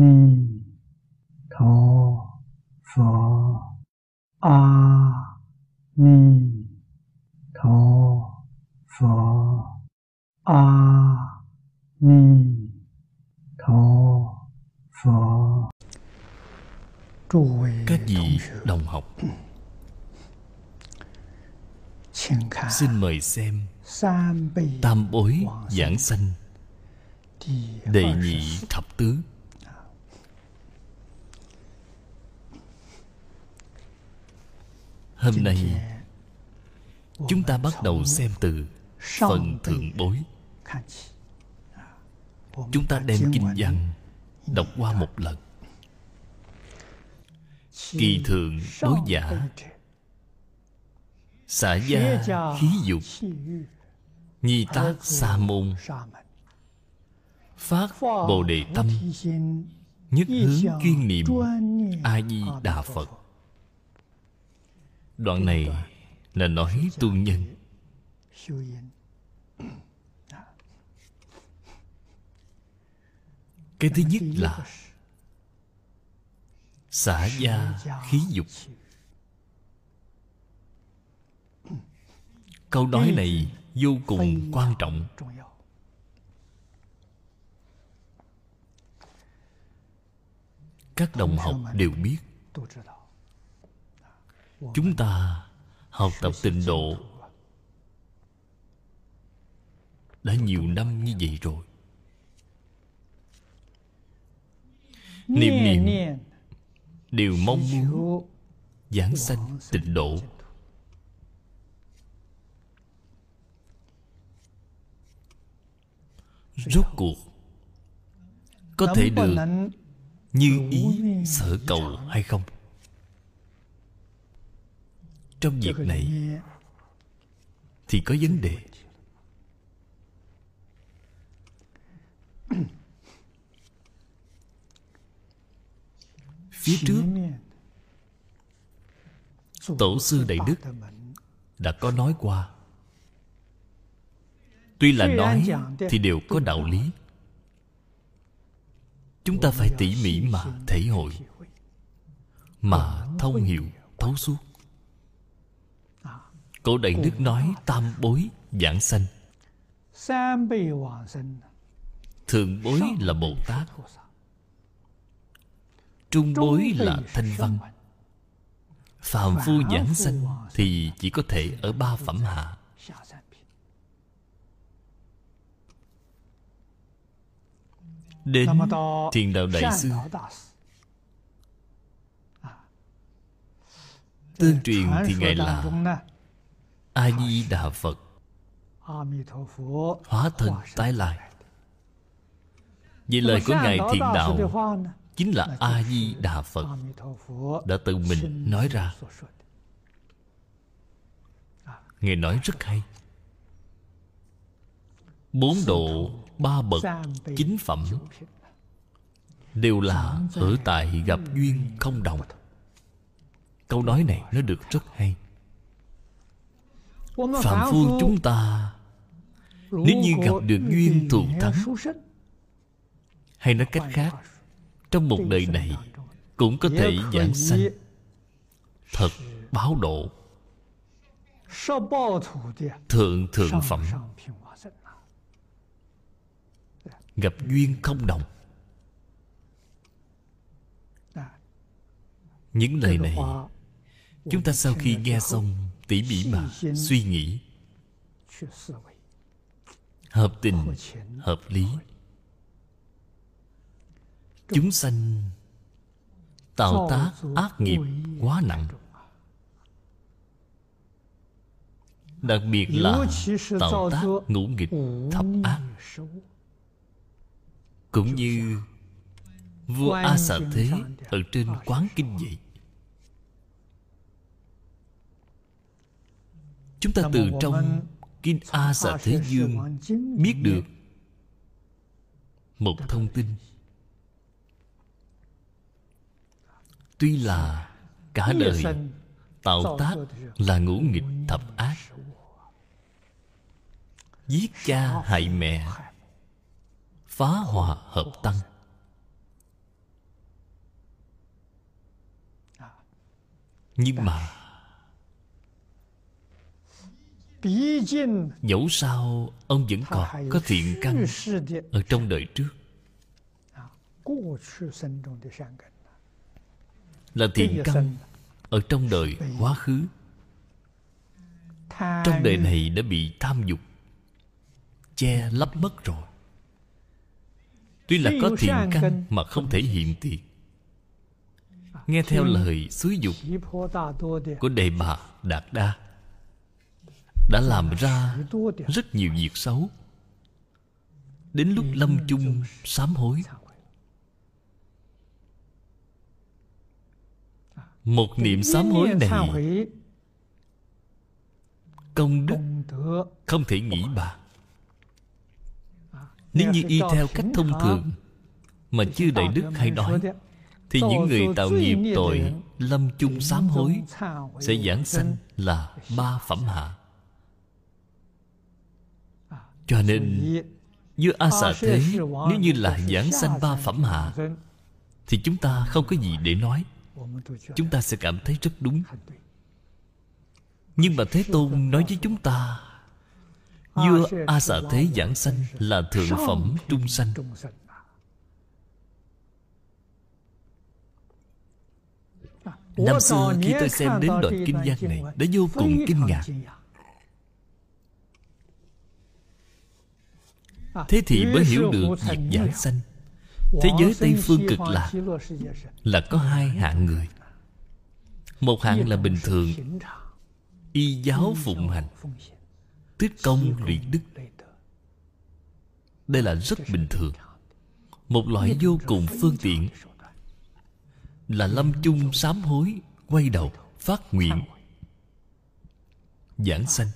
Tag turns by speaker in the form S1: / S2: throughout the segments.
S1: ni tho phở a ni tho phở a ni tho phở
S2: các vị đồng học? Xin mời xem. Tam bối giảng sanh. Đệ nhị thập tứ hôm nay chúng ta bắt đầu xem từ phần thượng bối. Chúng ta đem kinh văn đọc qua một lần. kỳ thượng đối giả xả gia khí dục nhi tác sa môn. phát bồ đề tâm nhất hướng chuyên niệm a di đà phật đoạn này là nói tu nhân. Cái thứ nhất là xả gia khí dục. Câu nói này vô cùng quan trọng. Các đồng học đều biết chúng ta học tập tịnh độ. Đã nhiều năm như vậy rồi. Niệm niệm đều mong muốn giảng sanh tịnh độ. Rốt cuộc có thể được như ý sở cầu hay không trong việc này thì có vấn đề. Phía trước tổ sư đại đức đã có nói qua. Tuy là nói thì đều có đạo lý. chúng ta phải tỉ mỉ mà thể hội mà thông hiểu thấu suốt cổ đại đức nói tam bối giảng sanh. Thượng bối là bồ tát. Trung bối là thanh văn. phàm phu giảng sanh thì chỉ có thể ở ba phẩm hạ. Đến thiền đạo đại sư. Tương truyền thì ngài là a di đà phật. Hóa thân tái lại vậy lời của ngài thiện đạo chính là a di đà phật đã tự mình nói ra. Ngài nói rất hay. Bốn độ, ba bậc chính phẩm đều là ở tại gặp duyên không đồng. Câu nói này nó được rất hay phạm phu chúng ta nếu như gặp được duyên thù thắng hay nói cách khác trong một đời này cũng có thể giảng sanh. Thật báo độ. Thượng thượng phẩm. gặp duyên không đồng. Những lời này chúng ta sau khi nghe xong tỉ mỉ mà suy nghĩ, hợp tình, hợp lý. Chúng sanh tạo tác ác nghiệp quá nặng. Đặc biệt là tạo tác ngũ nghịch thập ác. Cũng như vua a xà thế ở trên quán kinh vậy Chúng ta từ trong Kinh A Xà Thế Dương biết được một thông tin. Tuy là cả đời tạo tác là ngũ nghịch thập ác. Giết cha hại mẹ Phá hòa hợp tăng. Nhưng mà dẫu sao ông vẫn còn có thiện căn ở trong đời trước. là thiện căn ở trong đời quá khứ. Trong đời này đã bị tham dục che lấp mất rồi. Tuy là có thiện căn mà không thể hiện tiền nghe theo lời xúi dục của đề bà đạt đa đã làm ra rất nhiều việc xấu. Đến lúc lâm chung sám hối. Một niệm sám hối này, công đức không thể nghĩ bạc nếu như y theo cách thông thường mà chưa đại đức hay nói, thì những người tạo nghiệp tội lâm chung sám hối sẽ giảng sanh là ba phẩm hạ cho nên, như a xà thế, nếu như là giảng sanh ba phẩm hạ, thì chúng ta không có gì để nói. Chúng ta sẽ cảm thấy rất đúng. Nhưng mà thế tôn nói với chúng ta, vua a xà thế giảng sanh là thượng phẩm trung sanh. Năm xưa, khi tôi xem đến đoạn kinh văn này, đã vô cùng kinh ngạc. Thế thì mới hiểu được việc giảng sanh thế giới tây phương cực lạc là có hai hạng người. một hạng là bình thường y giáo phụng hành tích công luyện đức đây là rất bình thường một loại vô cùng phương tiện là lâm chung sám hối quay đầu phát nguyện giảng sanh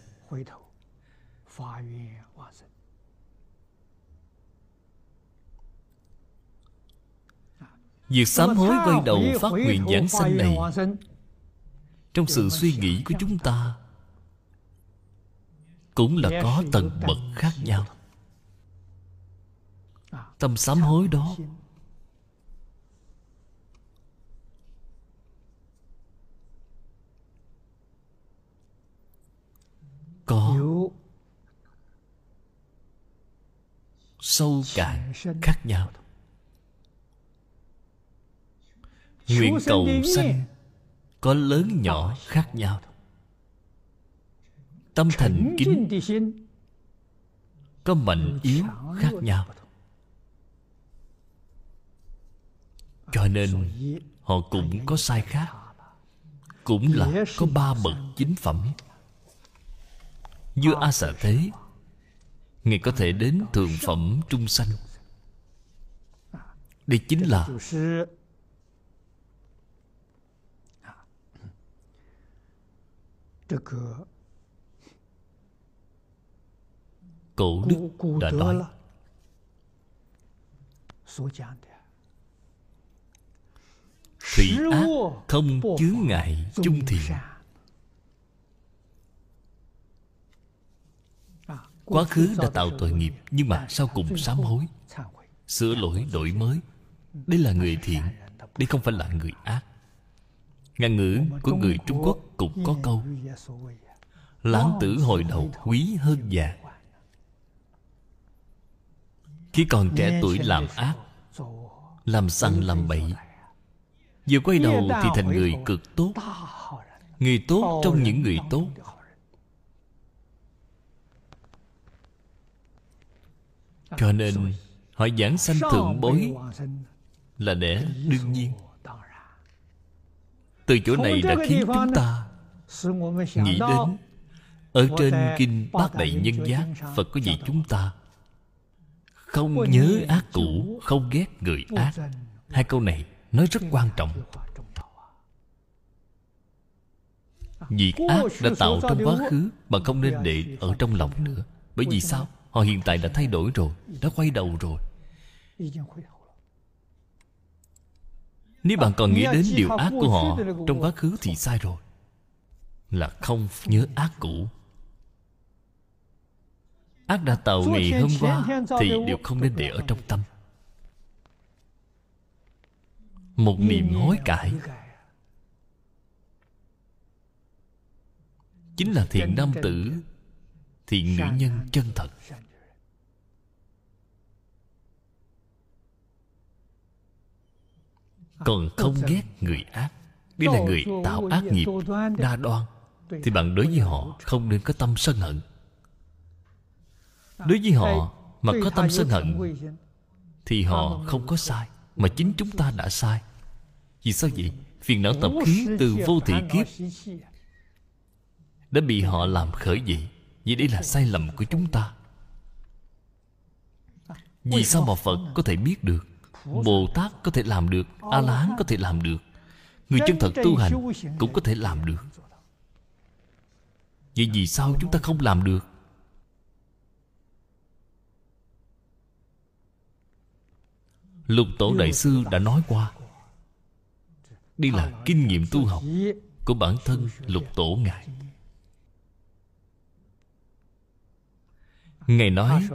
S2: Việc sám hối quay đầu phát nguyện giảng sanh này Trong sự suy nghĩ của chúng ta Cũng là có tầng bậc khác nhau. Tâm sám hối đó Có Sâu cạn khác nhau Nguyện cầu sanh Có lớn nhỏ khác nhau. Tâm thành kính Có mạnh yếu khác nhau. Cho nên Họ cũng có sai khác. Cũng là có ba bậc chính phẩm. Như A Xà Thế Ngài có thể đến thượng phẩm trung sanh. Đây chính là Cổ đức đã nói. Thủy ác không chứa ngại chung thiện Quá khứ đã tạo tội nghiệp Nhưng mà sau cùng sám hối Sửa lỗi đổi mới. Đây là người thiện Đây không phải là người ác Ngạn ngữ của người Trung Quốc cũng có câu, Lãng tử hồi đầu quý hơn già. Khi còn trẻ tuổi làm ác, Làm săn làm bậy, Vừa quay đầu thì thành người cực tốt, Người tốt trong những người tốt. Cho nên, Họ giảng sanh thượng bối Là để đương nhiên từ chỗ này đã khiến chúng ta nghĩ đến ở trên kinh bát đại nhân giác phật có dạy chúng ta? Không nhớ ác cũ không ghét người ác. hai câu này nói rất quan trọng. Việc ác đã tạo trong quá khứ Mà không nên để ở trong lòng nữa. Bởi vì sao? Họ hiện tại đã thay đổi rồi Đã quay đầu rồi Nếu bạn còn nghĩ đến điều ác của họ Trong quá khứ thì sai rồi. Là không nhớ ác cũ. Ác đã tạo ngày hôm qua Thì đều không nên để ở trong tâm. Một niềm hối cải. Chính là thiện nam tử thiện nữ nhân chân thật còn không ghét người ác. Đây là người tạo ác nghiệp đa đoan. Thì bạn đối với họ không nên có tâm sân hận. Đối với họ mà có tâm sân hận thì họ không có sai mà chính chúng ta đã sai. Vì sao vậy? Phiền não tập khí từ vô thị kiếp đã bị họ làm khởi dậy vì đây là sai lầm của chúng ta. vì sao mà phật có thể biết được bồ tát có thể làm được a la hán có thể làm được. Người chân thật tu hành cũng có thể làm được. Vậy vì sao chúng ta không làm được? Lục tổ đại sư đã nói qua, đây là kinh nghiệm tu học của bản thân lục tổ ngài. Ngài nói,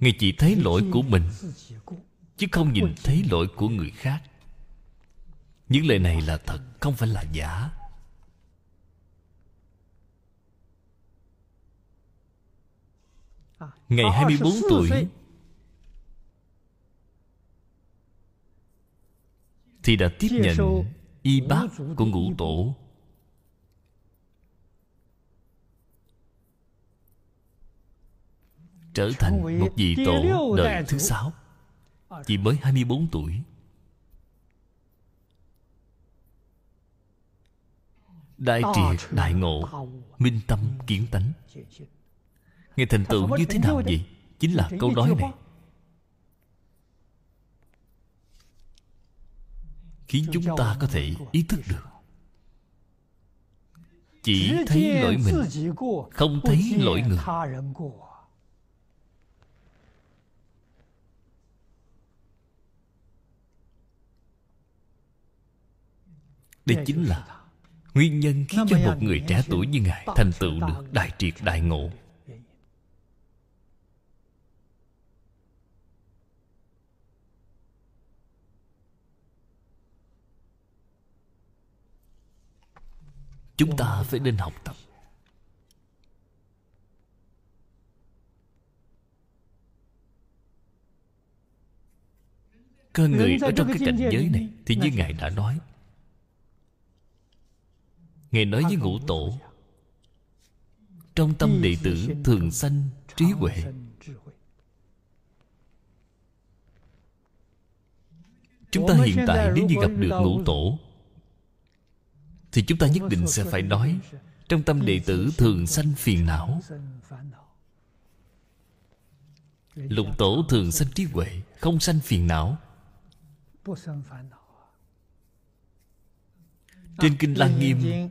S2: ngài chỉ thấy lỗi của mình chứ không nhìn thấy lỗi của người khác. Những lời này là thật không phải là giả. Ngày 24 tuổi. thì đã tiếp nhận y bác của ngũ tổ. Trở thành một vị tổ đời thứ sáu chỉ mới 24 tuổi. Đại triệt đại ngộ minh tâm kiến tánh. Nghe thành tựu như thế nào vậy? chính là câu nói này. khiến chúng ta có thể ý thức được. Chỉ thấy lỗi mình không thấy lỗi người đây chính là nguyên nhân khiến cho một người trẻ tuổi như ngài thành tựu được đại triệt đại ngộ. Chúng ta phải nên học tập. Cơ người ở trong cái cảnh giới này thì như ngài đã nói ngài nói với ngũ tổ. Trong tâm đệ tử thường sanh trí huệ. Chúng ta hiện tại nếu như gặp được ngũ tổ, thì chúng ta nhất định sẽ phải nói, trong tâm đệ tử thường sanh phiền não. Lục tổ thường sanh trí huệ, không sanh phiền não. Trên kinh lăng nghiêm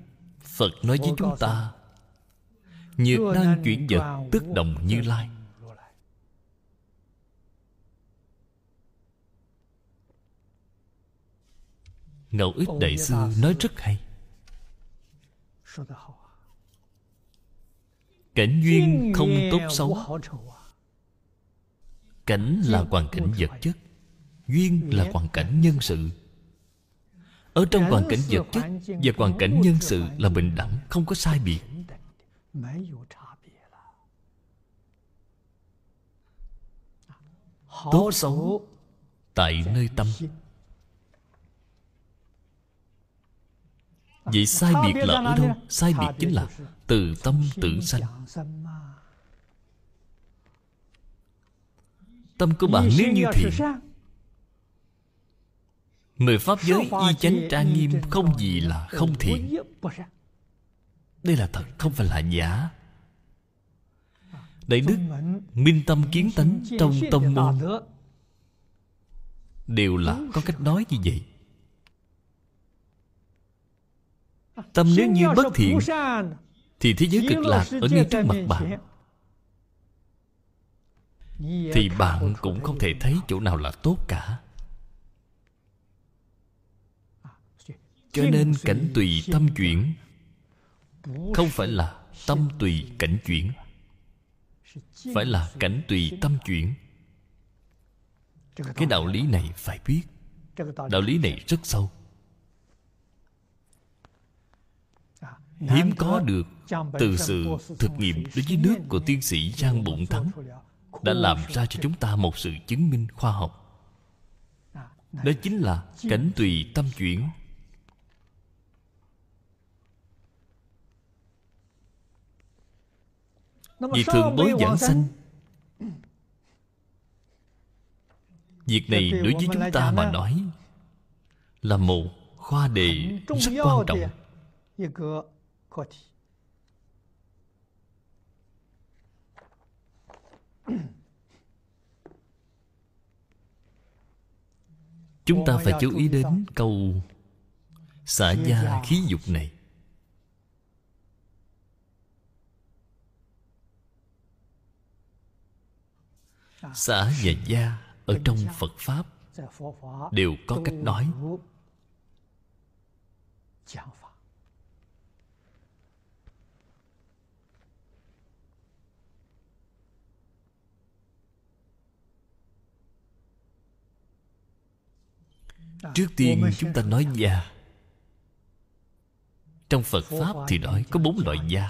S2: phật nói với chúng ta nhược năng chuyển vật tức đồng như lai. Ngẫu ích đại sư nói rất hay. Cảnh duyên không tốt xấu. cảnh là hoàn cảnh vật chất duyên là hoàn cảnh nhân sự ở trong hoàn cảnh vật chất và hoàn cảnh nhân sự là bình đẳng không có sai biệt. Tốt xấu tại nơi tâm. Vậy sai biệt là ở đâu? Sai biệt chính là từ tâm tưởng sanh. Tâm của bạn nếu như thiện Mười pháp giới y chánh trang nghiêm Không gì là không thiện. Đây là thật Không phải là giả. Đại đức Minh tâm kiến tánh Trong tông môn. Đều là có cách nói như vậy. Tâm nếu như bất thiện Thì thế giới cực lạc ở ngay trước mặt bạn. Thì bạn cũng không thể thấy chỗ nào là tốt cả Cho nên cảnh tùy tâm chuyển. Không phải là tâm tùy cảnh chuyển. Phải là cảnh tùy tâm chuyển. Cái đạo lý này phải biết. Đạo lý này rất sâu. Hiếm có được từ sự thực nghiệm đối với nước của tiến sĩ giang bụng thắng đã làm ra cho chúng ta một sự chứng minh khoa học. Đó chính là cảnh tùy tâm chuyển vì thượng bối giảng sanh. Việc này đối với chúng ta mà nói là một khoa đề rất quan trọng. chúng ta phải chú ý đến câu xả gia khí dục này xả và gia ở trong phật pháp. Đều có cách nói. Trước tiên chúng ta nói gia. Trong phật pháp thì nói có bốn loại gia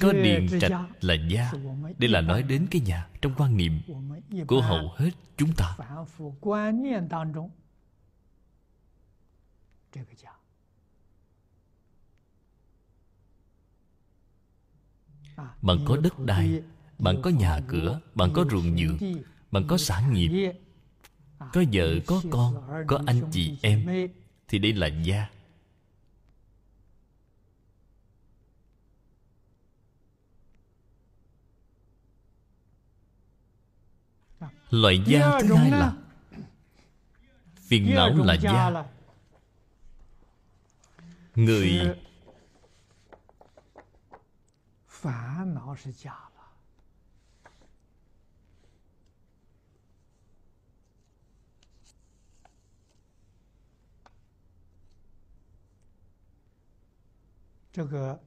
S2: có điền trạch là gia đây là nói đến cái nhà trong quan niệm của hầu hết chúng ta. Bạn có đất đai bạn có nhà cửa bạn có ruộng vườn bạn có sản nghiệp. có vợ có con có anh chị em. thì đây là gia loại gia thứ hai là phiền não là gia. người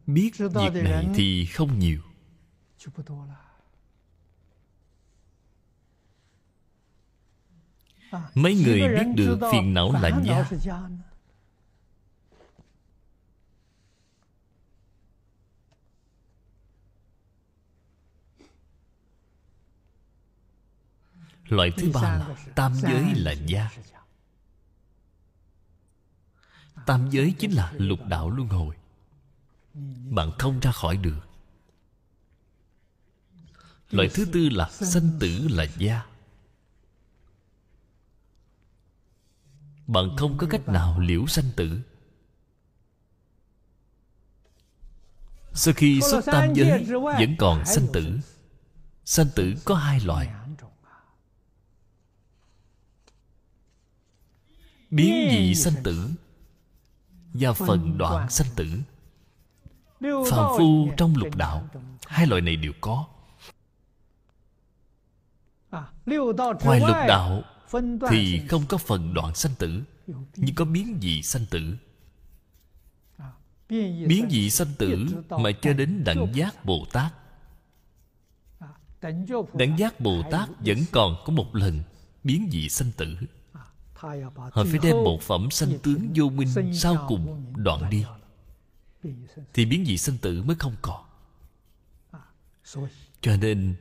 S2: biết việc này thì không nhiều mấy người biết được phiền não là gia loại thứ ba là tam giới là gia tam giới chính là lục đạo luân hồi. Bạn không ra khỏi được. Loại thứ tư là sanh tử là gia bạn không có cách nào liễu sanh tử. Sau khi xuất tam giới, vẫn còn sanh tử. Sanh tử có hai loại. Biến dị sanh tử và phần đoạn sanh tử. Phàm phu trong lục đạo, hai loại này đều có. Ngoài lục đạo thì không có phần đoạn sanh tử nhưng có biến dị sanh tử. Biến dị sanh tử mà cho đến đẳng giác bồ tát. Đẳng giác bồ tát vẫn còn có một lần biến dị sanh tử. Họ phải đem một phẩm sanh tướng vô minh sau cùng đoạn đi. thì biến dị sanh tử mới không còn. Cho nên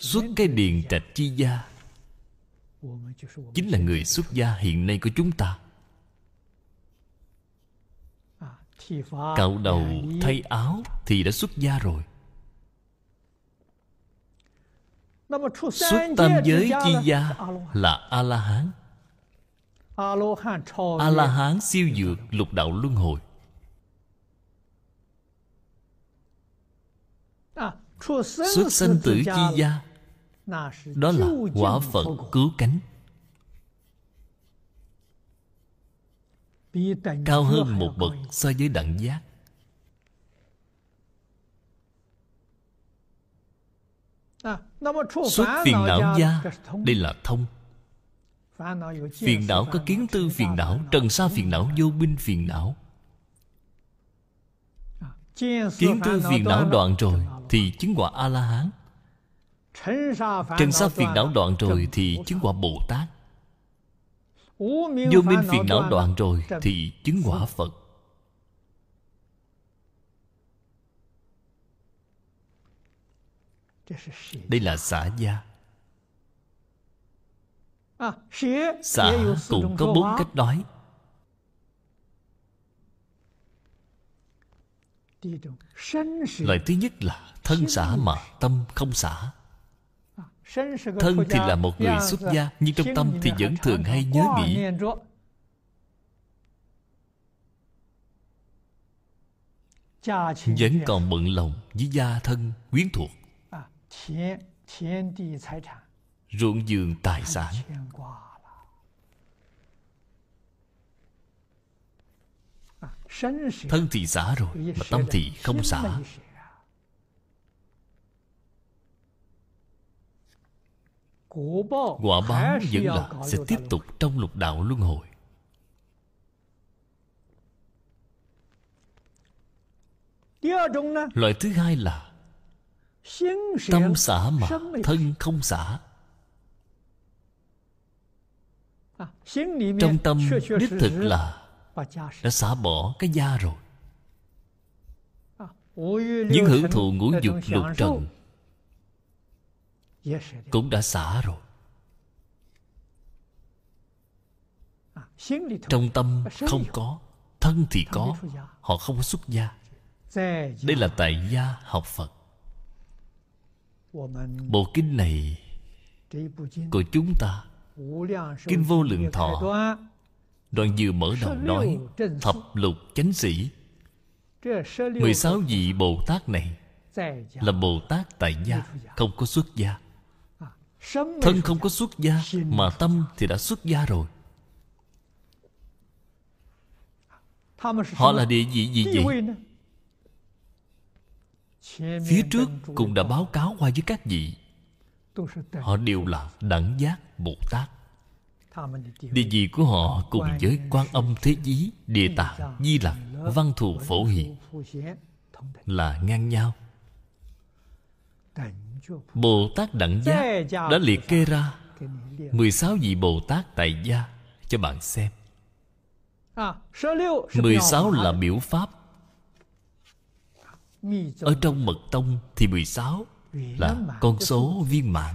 S2: xuất cái điền trạch chi gia. Chính là người xuất gia hiện nay của chúng ta. Cạo đầu thay áo thì đã xuất gia rồi. Xuất tam giới chi gia là a la hán a la hán siêu dược lục đạo luân hồi xuất sanh tử chi gia, đó là quả phật cứu cánh. Cao hơn một bậc so với đẳng giác. Xuất phiền não gia, đây là thông. Phiền não có kiến tư phiền não, trần sa phiền não, vô binh phiền não. Kiến tư phiền não đoạn rồi thì chứng quả a la hán trần sa phiền não đoạn rồi thì chứng quả bồ tát Vô minh phiền não đoạn rồi Thì chứng quả Phật. Đây là xã gia. Xã cũng có bốn cách nói. Loại thứ nhất là thân xã mà tâm không xã Thân thì là một người xuất gia Nhưng trong tâm thì vẫn thường hay nhớ nghĩ. Vẫn còn bận lòng với gia thân quyến thuộc. Ruộng vườn tài sản thân thì xả rồi mà tâm thì không xả quả báo vẫn là sẽ tiếp tục trong lục đạo luân hồi. loại thứ hai là tâm xả mà thân không xả. trong tâm đích thực là đã xả bỏ cái da rồi. Những hưởng thụ ngũ dục lục trần cũng đã xả rồi. Trong tâm không có thân thì có họ không có xuất gia. Đây là tại gia học phật. Bộ kinh này của chúng ta kinh vô lượng thọ đoạn vừa mở đầu nói thập lục chánh sĩ. 16 vị Bồ Tát này Là Bồ Tát tại gia Không có xuất gia. Thân không có xuất gia Mà tâm thì đã xuất gia rồi. Họ là địa vị gì vậy? Phía trước cũng đã báo cáo qua với các vị. Họ đều là đẳng giác Bồ Tát Địa vị của họ cùng với quan âm thế chí Địa tạng, di lặc, văn thù phổ hiện Là ngang nhau. Bồ Tát Đẳng Giác đã liệt kê ra 16 vị Bồ Tát tại gia cho bạn xem. 16 là biểu pháp. Ở trong mật tông thì 16 là con số viên mãn.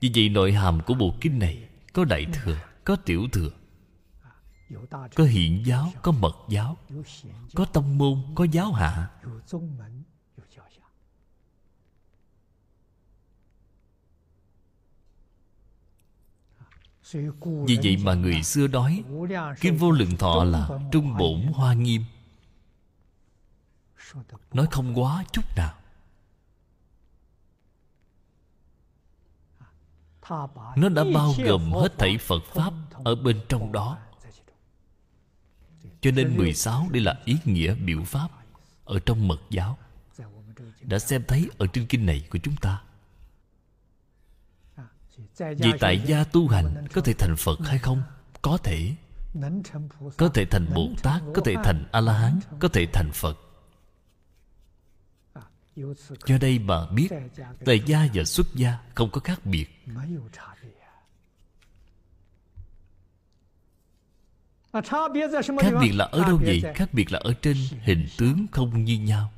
S2: Vì vậy nội hàm của bộ kinh này Có đại thừa, có tiểu thừa Có hiện giáo, có mật giáo Có tông môn, có giáo hạ. Vì vậy mà người xưa nói Kim vô lượng thọ là trung bổn hoa nghiêm. Nói không quá chút nào Nó đã bao gồm hết thảy Phật Pháp Ở bên trong đó. Cho nên 16 đây là ý nghĩa biểu Pháp Ở trong mật giáo. Đã xem thấy ở trên kinh này của chúng ta. Vì tại gia tu hành Có thể thành Phật hay không? Có thể. Có thể thành Bồ Tát Có thể thành A-la-hán Có thể thành Phật Do đây bạn biết Tại gia và xuất gia không có khác biệt Khác biệt là ở đâu vậy? Khác biệt là ở trên hình tướng không như nhau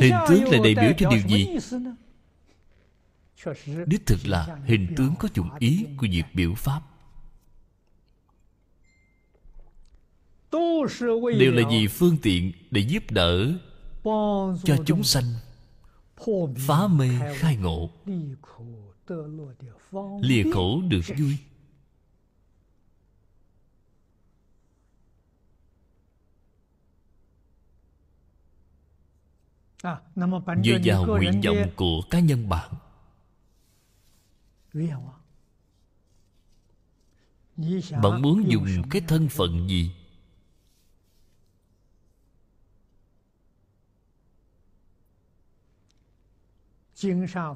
S2: Hình tướng là đại biểu cho điều gì? Đích thực là hình tướng có dụng ý của việc biểu pháp Đều là vì phương tiện để giúp đỡ Cho chúng sanh Phá mê khai ngộ. Lìa khổ được vui. Dựa vào nguyện vọng của cá nhân bạn. Bạn muốn dùng cái thân phận gì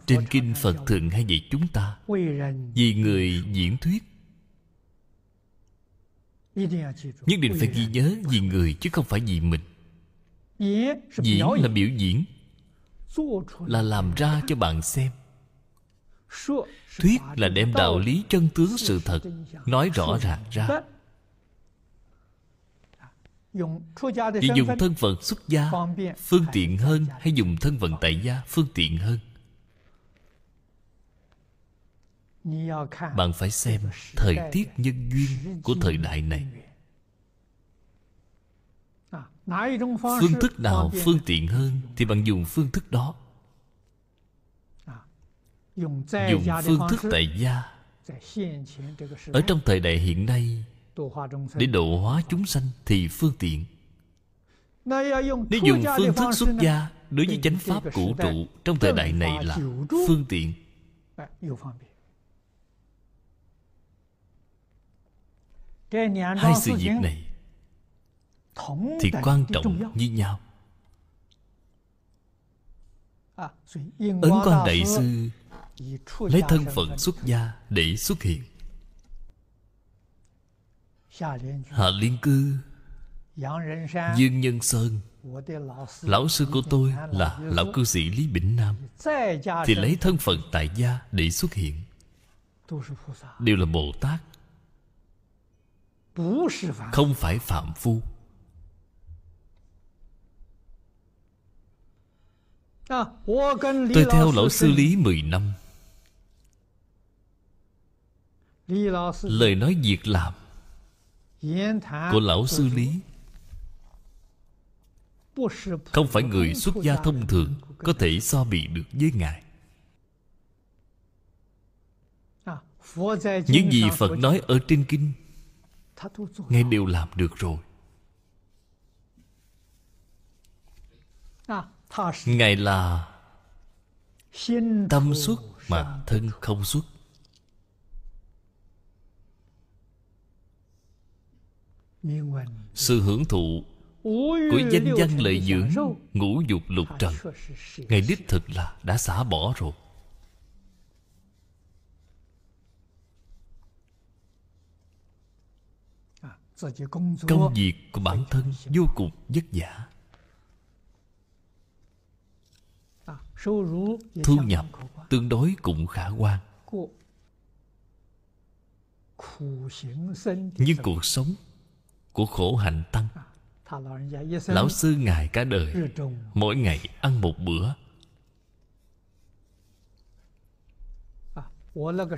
S2: trên kinh phật thường hay dạy chúng ta vì người diễn thuyết. Nhất định phải ghi nhớ vì người chứ không phải vì mình. Diễn là biểu diễn, là làm ra cho bạn xem. Thuyết là đem đạo lý chân tướng sự thật nói rõ ràng ra. Chỉ dùng thân phận xuất gia, Phương tiện hơn Hay dùng thân phận tại gia, Phương tiện hơn? Bạn phải xem Thời tiết nhân duyên Của thời đại này. Phương thức nào phương tiện hơn Thì bạn dùng phương thức đó. Dùng phương thức tại gia. Ở trong thời đại hiện nay, Để độ hóa chúng sanh Thì phương tiện. Nếu dùng phương thức xuất gia Đối với chánh pháp cũ trụ Trong thời đại này là phương tiện. Hai sự việc này Thì quan trọng như nhau. Ấn quan đại sư Lấy thân phận xuất gia để xuất hiện. Hạ Liên Cư Dương Nhân Sơn Lão sư của tôi là Lão cư sĩ Lý Bỉnh Nam. Thì lấy thân phận tại gia để xuất hiện. Đều là Bồ Tát Không phải Phạm Phu. Tôi theo Lão sư Lý 10 năm. Lời nói việc làm Của Lão sư Lý Không phải người xuất gia thông thường Có thể so bì được với Ngài. Những gì Phật nói ở trên kinh Ngài đều làm được rồi. Ngài là Tâm xuất mà thân không xuất. Sự hưởng thụ Của danh văn lợi dưỡng Ngũ dục lục trần. Ngài đích thực là đã xả bỏ rồi Công việc của bản thân vô cùng vất vả. Thu nhập tương đối cũng khả quan. Nhưng cuộc sống của khổ hạnh tăng. Lão sư Ngài cả đời, Mỗi ngày ăn một bữa.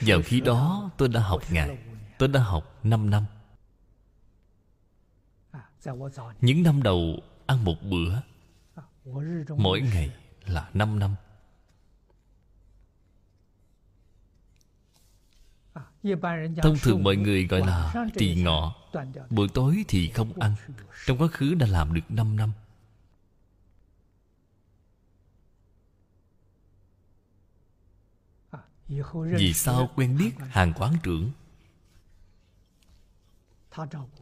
S2: Vào khi đó tôi đã học Ngài, Tôi đã học 5 năm. Những năm đầu ăn một bữa. Mỗi ngày là 5 năm. Thông thường mọi người gọi là trì ngọ. Buổi tối thì không ăn. Trong quá khứ đã làm được 5 năm. Vì sao quen biết hàng quán trưởng?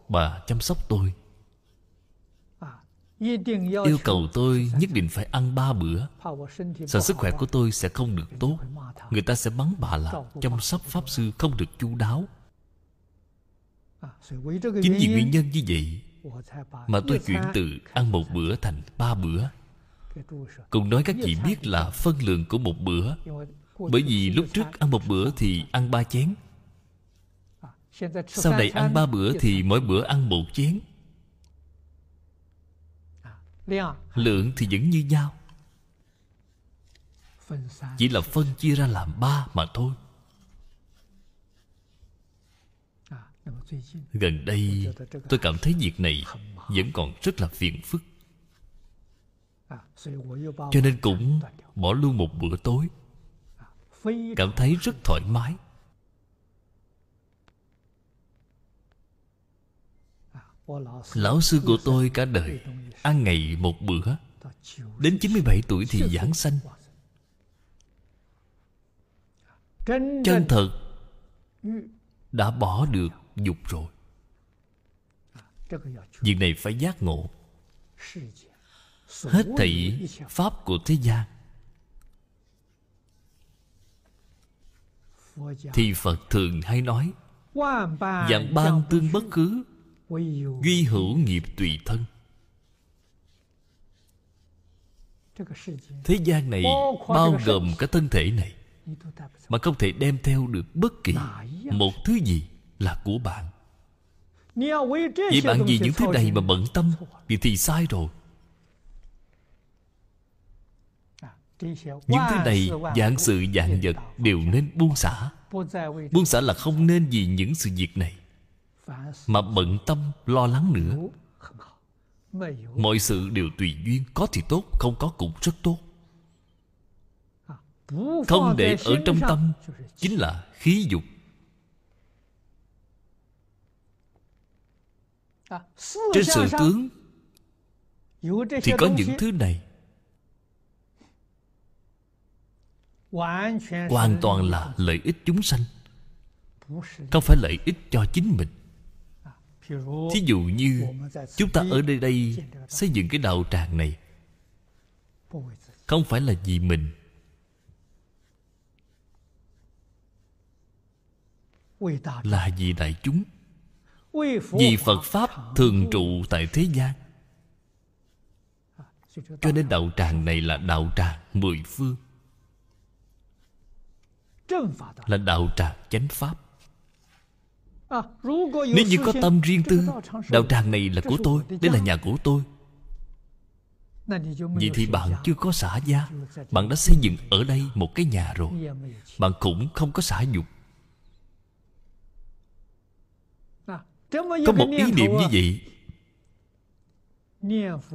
S2: Bà chăm sóc tôi Yêu cầu tôi nhất định phải ăn ba bữa. Sợ sức khỏe của tôi sẽ không được tốt. Người ta sẽ bắn bà là Chăm sóc Pháp Sư không được chu đáo. Chính vì nguyên nhân như vậy Mà tôi chuyển từ ăn một bữa thành ba bữa. Cùng nói các vị biết là phân lượng của một bữa. Bởi vì lúc trước ăn một bữa thì ăn ba chén. Sau này ăn ba bữa thì mỗi bữa ăn một chén Lượng thì vẫn như nhau. Chỉ là phân chia ra làm ba mà thôi. Gần đây tôi cảm thấy việc này Vẫn còn rất là phiền phức. Cho nên cũng bỏ luôn một bữa tối. Cảm thấy rất thoải mái Lão sư của tôi cả đời Ăn ngày một bữa, Đến 97 tuổi thì giảng sanh. Chân thật Đã bỏ được dục rồi. Việc này phải giác ngộ. Hết thảy Pháp của thế gian Thì Phật thường hay nói Dạng ban tương bất cứ. Duy hữu nghiệp tùy thân. Thế gian này bao gồm cả thân thể này mà không thể đem theo được bất kỳ một thứ gì là của bạn. Vậy bạn vì những thứ này mà bận tâm thì thì sai rồi. Những thứ này dạng sự dạng vật đều nên buông xả. Buông xả là không nên vì những sự việc này mà bận tâm, lo lắng nữa. Mọi sự đều tùy duyên, có thì tốt, không có cũng rất tốt. Không để ở trong tâm, chính là khí dục. Trên sự tướng, thì có những thứ này. Hoàn toàn là lợi ích chúng sanh. Không phải lợi ích cho chính mình thí dụ như chúng ta ở đây đây xây dựng cái đạo tràng này, không phải là vì mình. Là vì đại chúng, vì phật pháp thường trụ tại thế gian. Cho nên đạo tràng này là đạo tràng mười phương, là đạo tràng chánh pháp nếu như có tâm riêng tư đạo tràng này là của tôi đây là nhà của tôi. Vậy thì bạn chưa có xả gia. Bạn đã xây dựng ở đây một cái nhà rồi. Bạn cũng không có xả dục có một ý niệm như vậy.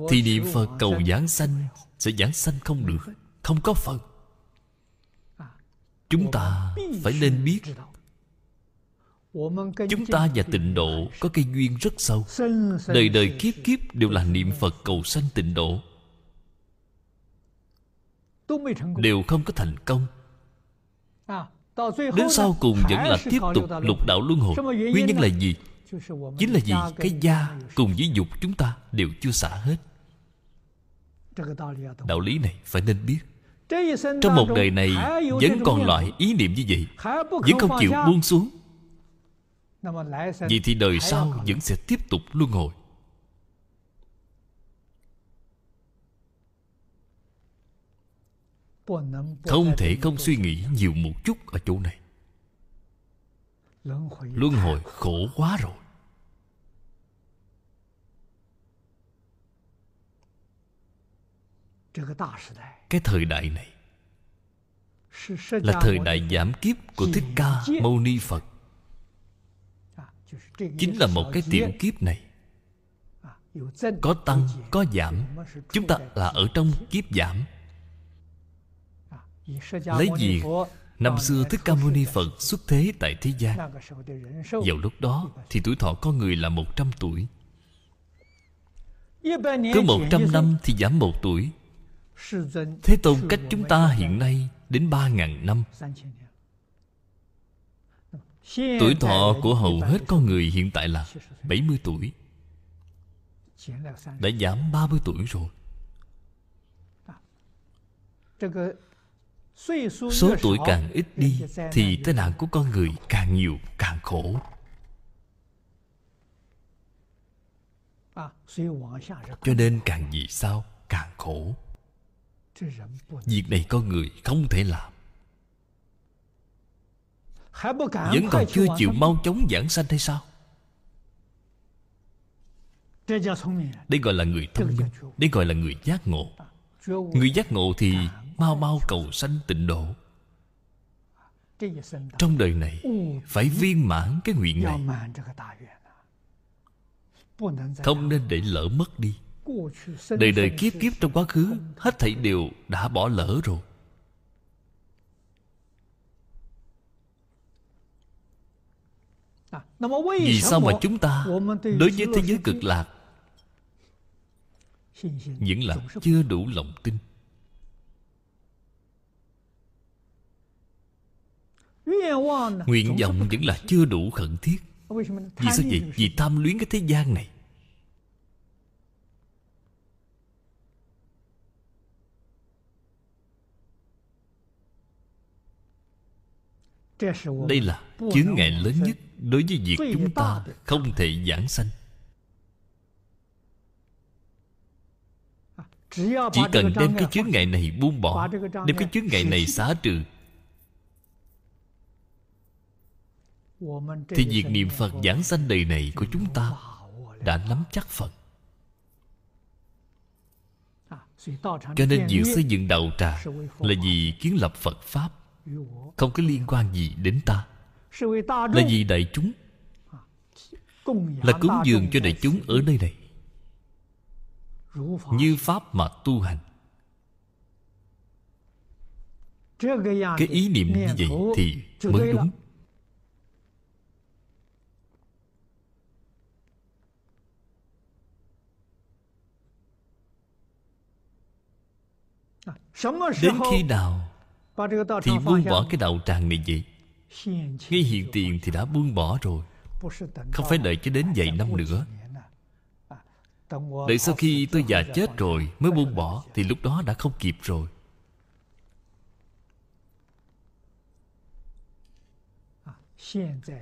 S2: Thì niệm phật cầu giảng sanh sẽ giảng sanh không được. Không có phật. Chúng ta phải nên biết chúng ta và tịnh độ có cây duyên rất sâu. Đời đời kiếp kiếp đều là niệm phật cầu sanh tịnh độ. Đều không có thành công. Đến sau cùng vẫn là tiếp tục lục đạo luân hồi. Nguyên nhân là gì? chính là gì cái da cùng với dục chúng ta đều chưa xả hết. Đạo lý này phải nên biết. Trong một đời này vẫn còn loại ý niệm như vậy vẫn không chịu buông xuống vậy thì đời sau vẫn sẽ tiếp tục luân hồi. Không thể không suy nghĩ nhiều một chút ở chỗ này. Luân hồi khổ quá rồi. Cái thời đại này là thời đại giảm kiếp của thích ca mâu ni phật chính là một cái tiểu kiếp này. Có tăng, có giảm. Chúng ta là ở trong kiếp giảm. Lấy gì? Năm xưa thích ca mâu ni phật xuất thế tại thế gian. Vào lúc đó thì tuổi thọ con người là một trăm tuổi. Cứ một trăm năm thì giảm một tuổi. Thế Tôn cách chúng ta hiện nay đến ba ngàn năm. Tuổi thọ của hầu hết con người hiện tại là 70 tuổi. Đã giảm 30 tuổi rồi. Số tuổi càng ít đi Thì tai nạn của con người càng nhiều càng khổ. Cho nên càng vì sao càng khổ. Việc này con người không thể làm Vẫn còn chưa chịu mau chóng giảng sanh hay sao? Đây gọi là người thông minh Đây gọi là người giác ngộ. Người giác ngộ thì mau mau cầu sanh tịnh độ. Trong đời này Phải viên mãn cái nguyện này. Không nên để lỡ mất đi. Đời đời kiếp kiếp trong quá khứ hết thảy đều đã bỏ lỡ rồi vì sao mà chúng ta đối với thế giới cực lạc vẫn là chưa đủ lòng tin. Nguyện vọng vẫn là chưa đủ khẩn thiết. Vì sao vậy? vì tham luyến cái thế gian này. Đây là chướng ngại lớn nhất đối với việc chúng ta không thể giảng sanh. Chỉ cần đem cái chướng ngại này buông bỏ đem cái chướng ngại này xả trừ thì việc niệm phật giảng sanh đời này của chúng ta đã nắm chắc phật. Cho nên việc xây dựng đạo tràng là vì kiến lập phật pháp. Không có liên quan gì đến ta là vì đại chúng. Là cúng dường cho đại chúng ở nơi này. Như pháp mà tu hành. Cái ý niệm như vậy thì mới đúng. đến khi nào thì buông bỏ cái đạo tràng này vậy ngay hiện tiền thì đã buông bỏ rồi. Không phải đợi cho đến vài năm nữa. Đợi sau khi tôi già chết rồi Mới buông bỏ Thì lúc đó đã không kịp rồi.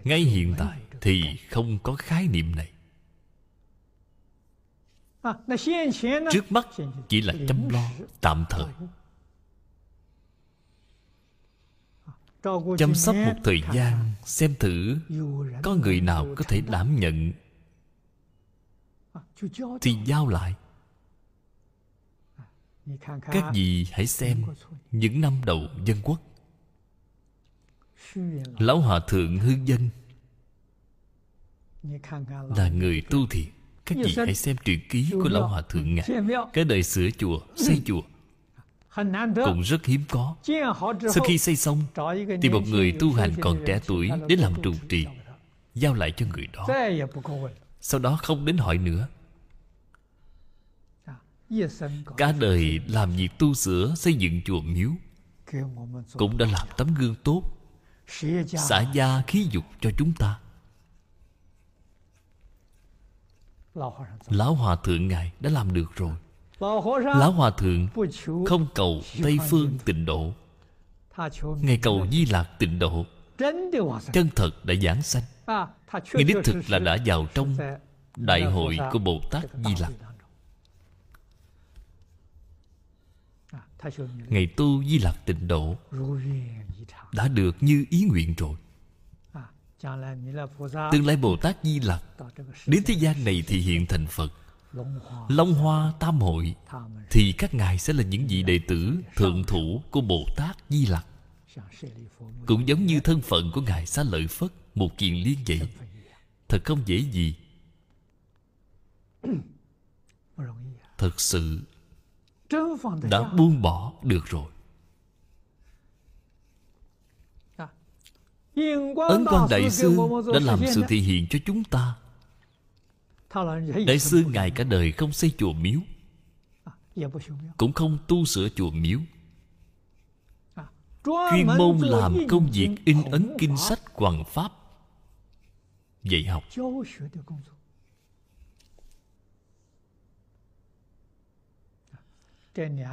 S2: Ngay hiện tại Thì không có khái niệm này. Trước mắt chỉ là chăm lo Tạm thời Chăm sóc một thời gian Xem thử Có người nào có thể đảm nhận. Thì giao lại. Các vị hãy xem những năm đầu dân quốc. Lão hòa thượng hư dân là người tu thiện. Các vị hãy xem truyện ký của lão hòa thượng ngài. Cái đời sửa chùa xây chùa cũng rất hiếm có. Sau khi xây xong thì một người tu hành còn trẻ tuổi đến làm trụ trì giao lại cho người đó. Sau đó không đến hỏi nữa. Cả đời làm việc tu sửa xây dựng chùa miếu cũng đã làm tấm gương tốt xả gia khí dục cho chúng ta. Lão hòa thượng ngài đã làm được rồi lão hòa thượng không cầu tây phương tịnh độ. ngài cầu di lạc tịnh độ. chân thật đã giảng sanh. ngài đích thực là đã vào trong đại hội của bồ tát di lặc Ngày tu Di Lạc tịnh độ Đã được như ý nguyện rồi. Tương lai Bồ Tát Di Lặc Đến thế gian này thì hiện thành Phật Long Hoa Tam Hội. Thì các ngài sẽ là những vị đệ tử Thượng thủ của Bồ Tát Di Lặc. Cũng giống như thân phận của Ngài Xá Lợi Phất, Một kiền liên vậy. Thật không dễ gì. Thật sự đã buông bỏ được rồi. Ấn quan đại sư đã làm sự thể hiện cho chúng ta đại sư ngài cả đời không xây chùa miếu. Cũng không tu sửa chùa miếu. Chuyên môn làm công việc in ấn kinh sách hoàng pháp. Dạy học.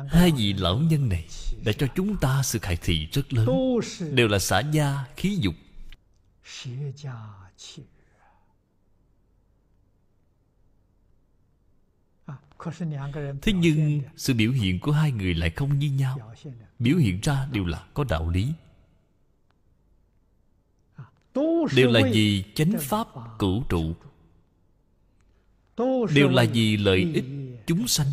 S2: Hai vị lão nhân này Đã cho chúng ta sự khải thị rất lớn. Đều là xã gia khí dục Thế nhưng sự biểu hiện của hai người lại không như nhau. Biểu hiện ra đều là có đạo lý. Đều là vì chánh pháp cửu trụ. Đều là vì lợi ích chúng sanh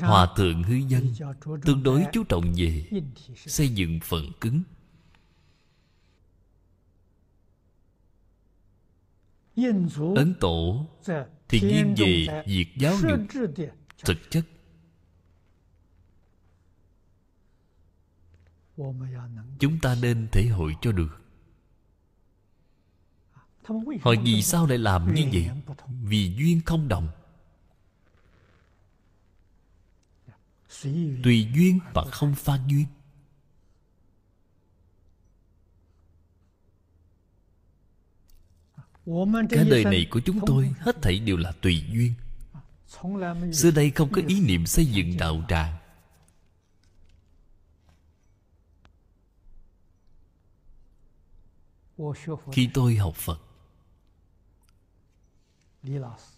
S2: Hòa thượng hư dân Tương đối chú trọng về Xây dựng phần cứng. Ấn tổ Thì nghiêng về việc giáo dục Thực chất. Chúng ta nên thể hội cho được. Họ vì sao lại làm như vậy? Vì duyên không đồng tùy duyên và không pha duyên. Cả đời này của chúng tôi hết thảy đều là tùy duyên. Xưa đây không có ý niệm xây dựng đạo tràng. Khi tôi học phật,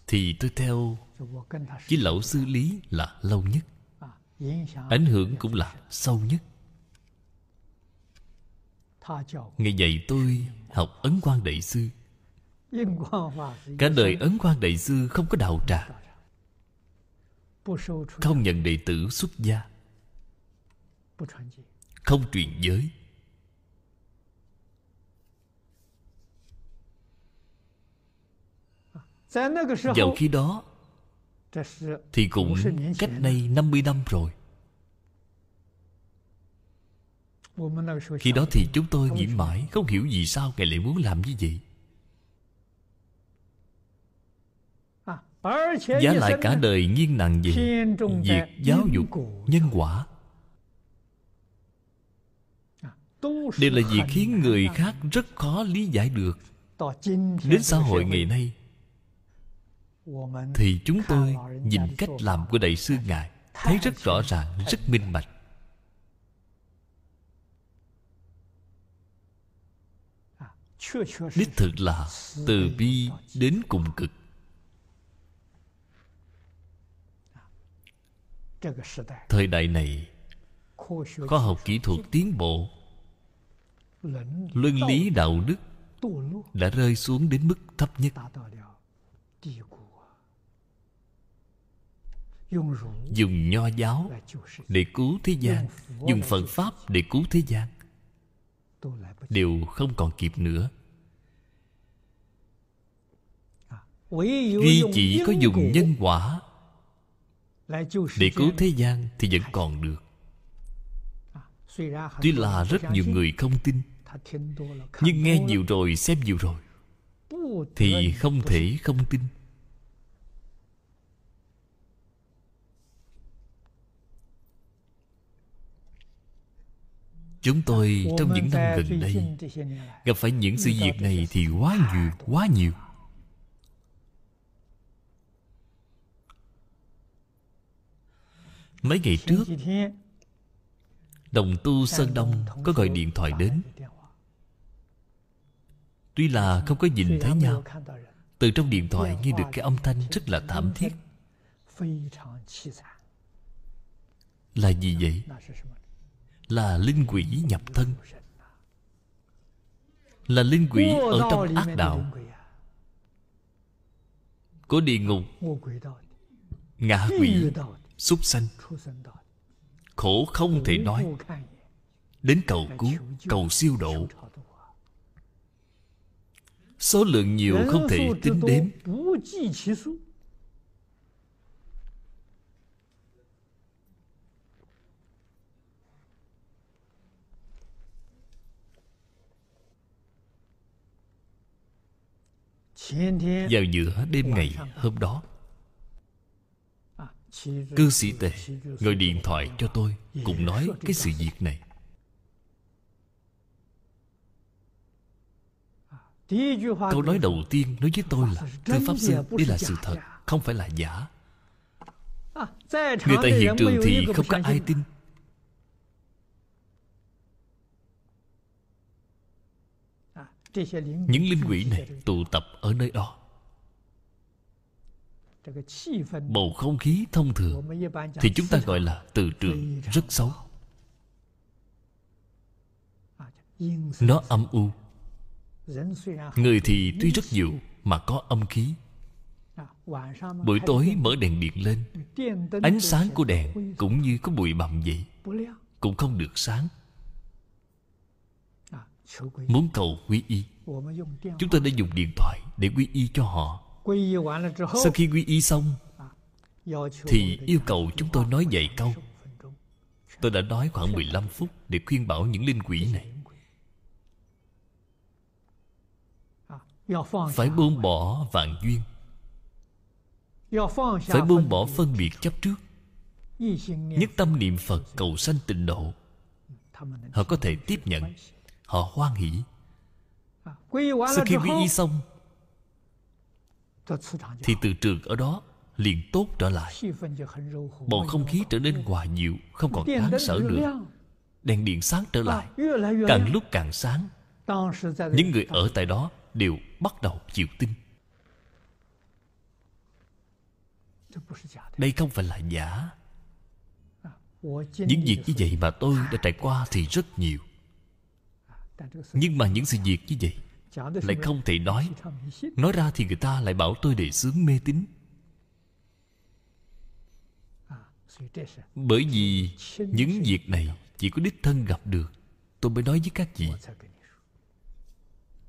S2: thì tôi theo với lão sư lý là lâu nhất ảnh hưởng cũng là sâu nhất. Ngài dạy tôi học ấn quan đại sư. Cả đời ấn quan đại sư không có đạo trà. Không nhận đệ tử xuất gia. Không truyền giới. Vào khi đó thì cũng cách đây 50 năm rồi. Khi đó thì chúng tôi nghĩ mãi Không hiểu vì sao Ngài lại muốn làm như vậy. Giá lại cả đời nghiêng nặng về Việc giáo dục nhân quả. Đều là việc khiến người khác rất khó lý giải được. Đến xã hội ngày nay Thì chúng tôi nhìn cách làm của Đại sư Ngài Thấy rất rõ ràng, rất minh bạch đích thực là từ bi đến cùng cực. Thời đại này khoa học kỹ thuật tiến bộ luân lý đạo đức đã rơi xuống đến mức thấp nhất dùng nho giáo để cứu thế gian, dùng phật pháp để cứu thế gian. Đều không còn kịp nữa. Duy chỉ có dùng nhân quả để cứu thế gian thì vẫn còn được. Tuy là rất nhiều người không tin, nhưng nghe nhiều rồi, xem nhiều rồi, thì không thể không tin. Chúng tôi trong những năm gần đây Gặp phải những sự việc này thì quá nhiều, quá nhiều. Mấy ngày trước Đồng tu Sơn Đông Có gọi điện thoại đến. Tuy là không có nhìn thấy nhau Từ trong điện thoại nghe được cái âm thanh rất là thảm thiết. Là gì vậy? Là linh quỷ nhập thân. Là linh quỷ ở trong ác đạo. có địa ngục ngạ quỷ súc sanh. Khổ không thể nói. đến cầu cứu cầu siêu độ. số lượng nhiều không thể tính đếm vào giữa đêm ngày hôm đó, cư sĩ tề gọi điện thoại cho tôi, cùng nói cái sự việc này. Câu nói đầu tiên nói với tôi là, thưa pháp sư, đây là sự thật, không phải là giả. Người tại hiện trường thì không có ai tin. Những linh quỷ này tụ tập ở nơi đó. Bầu không khí thông thường thì chúng ta gọi là từ trường rất xấu. Nó âm u. Người thì tuy rất nhiều mà có âm khí. Buổi tối mở đèn điện lên ánh sáng của đèn cũng như có bụi bặm vậy cũng không được sáng Muốn cầu quy y. Chúng tôi đã dùng điện thoại để quy y cho họ. Sau khi quy y xong Thì yêu cầu chúng tôi nói vài câu. Tôi đã nói khoảng 15 phút Để khuyên bảo những linh quỷ này. Phải buông bỏ vạn duyên. Phải buông bỏ phân biệt chấp trước. Nhất tâm niệm Phật cầu sanh tịnh độ. Họ có thể tiếp nhận Họ hoan hỷ. Sau khi quy y xong, Thì từ trường ở đó liền tốt trở lại. Bầu không khí trở nên hòa dịu Không còn đáng sợ nữa. Đèn điện sáng trở lại, Càng lúc càng sáng. Những người ở tại đó đều bắt đầu chịu tin đây không phải là giả. Những việc như vậy mà tôi đã trải qua thì rất nhiều nhưng mà những sự việc như vậy lại không thể nói. Nói ra thì người ta lại bảo tôi đề xướng mê tín. Bởi vì những việc này chỉ có đích thân gặp được tôi mới nói với các vị.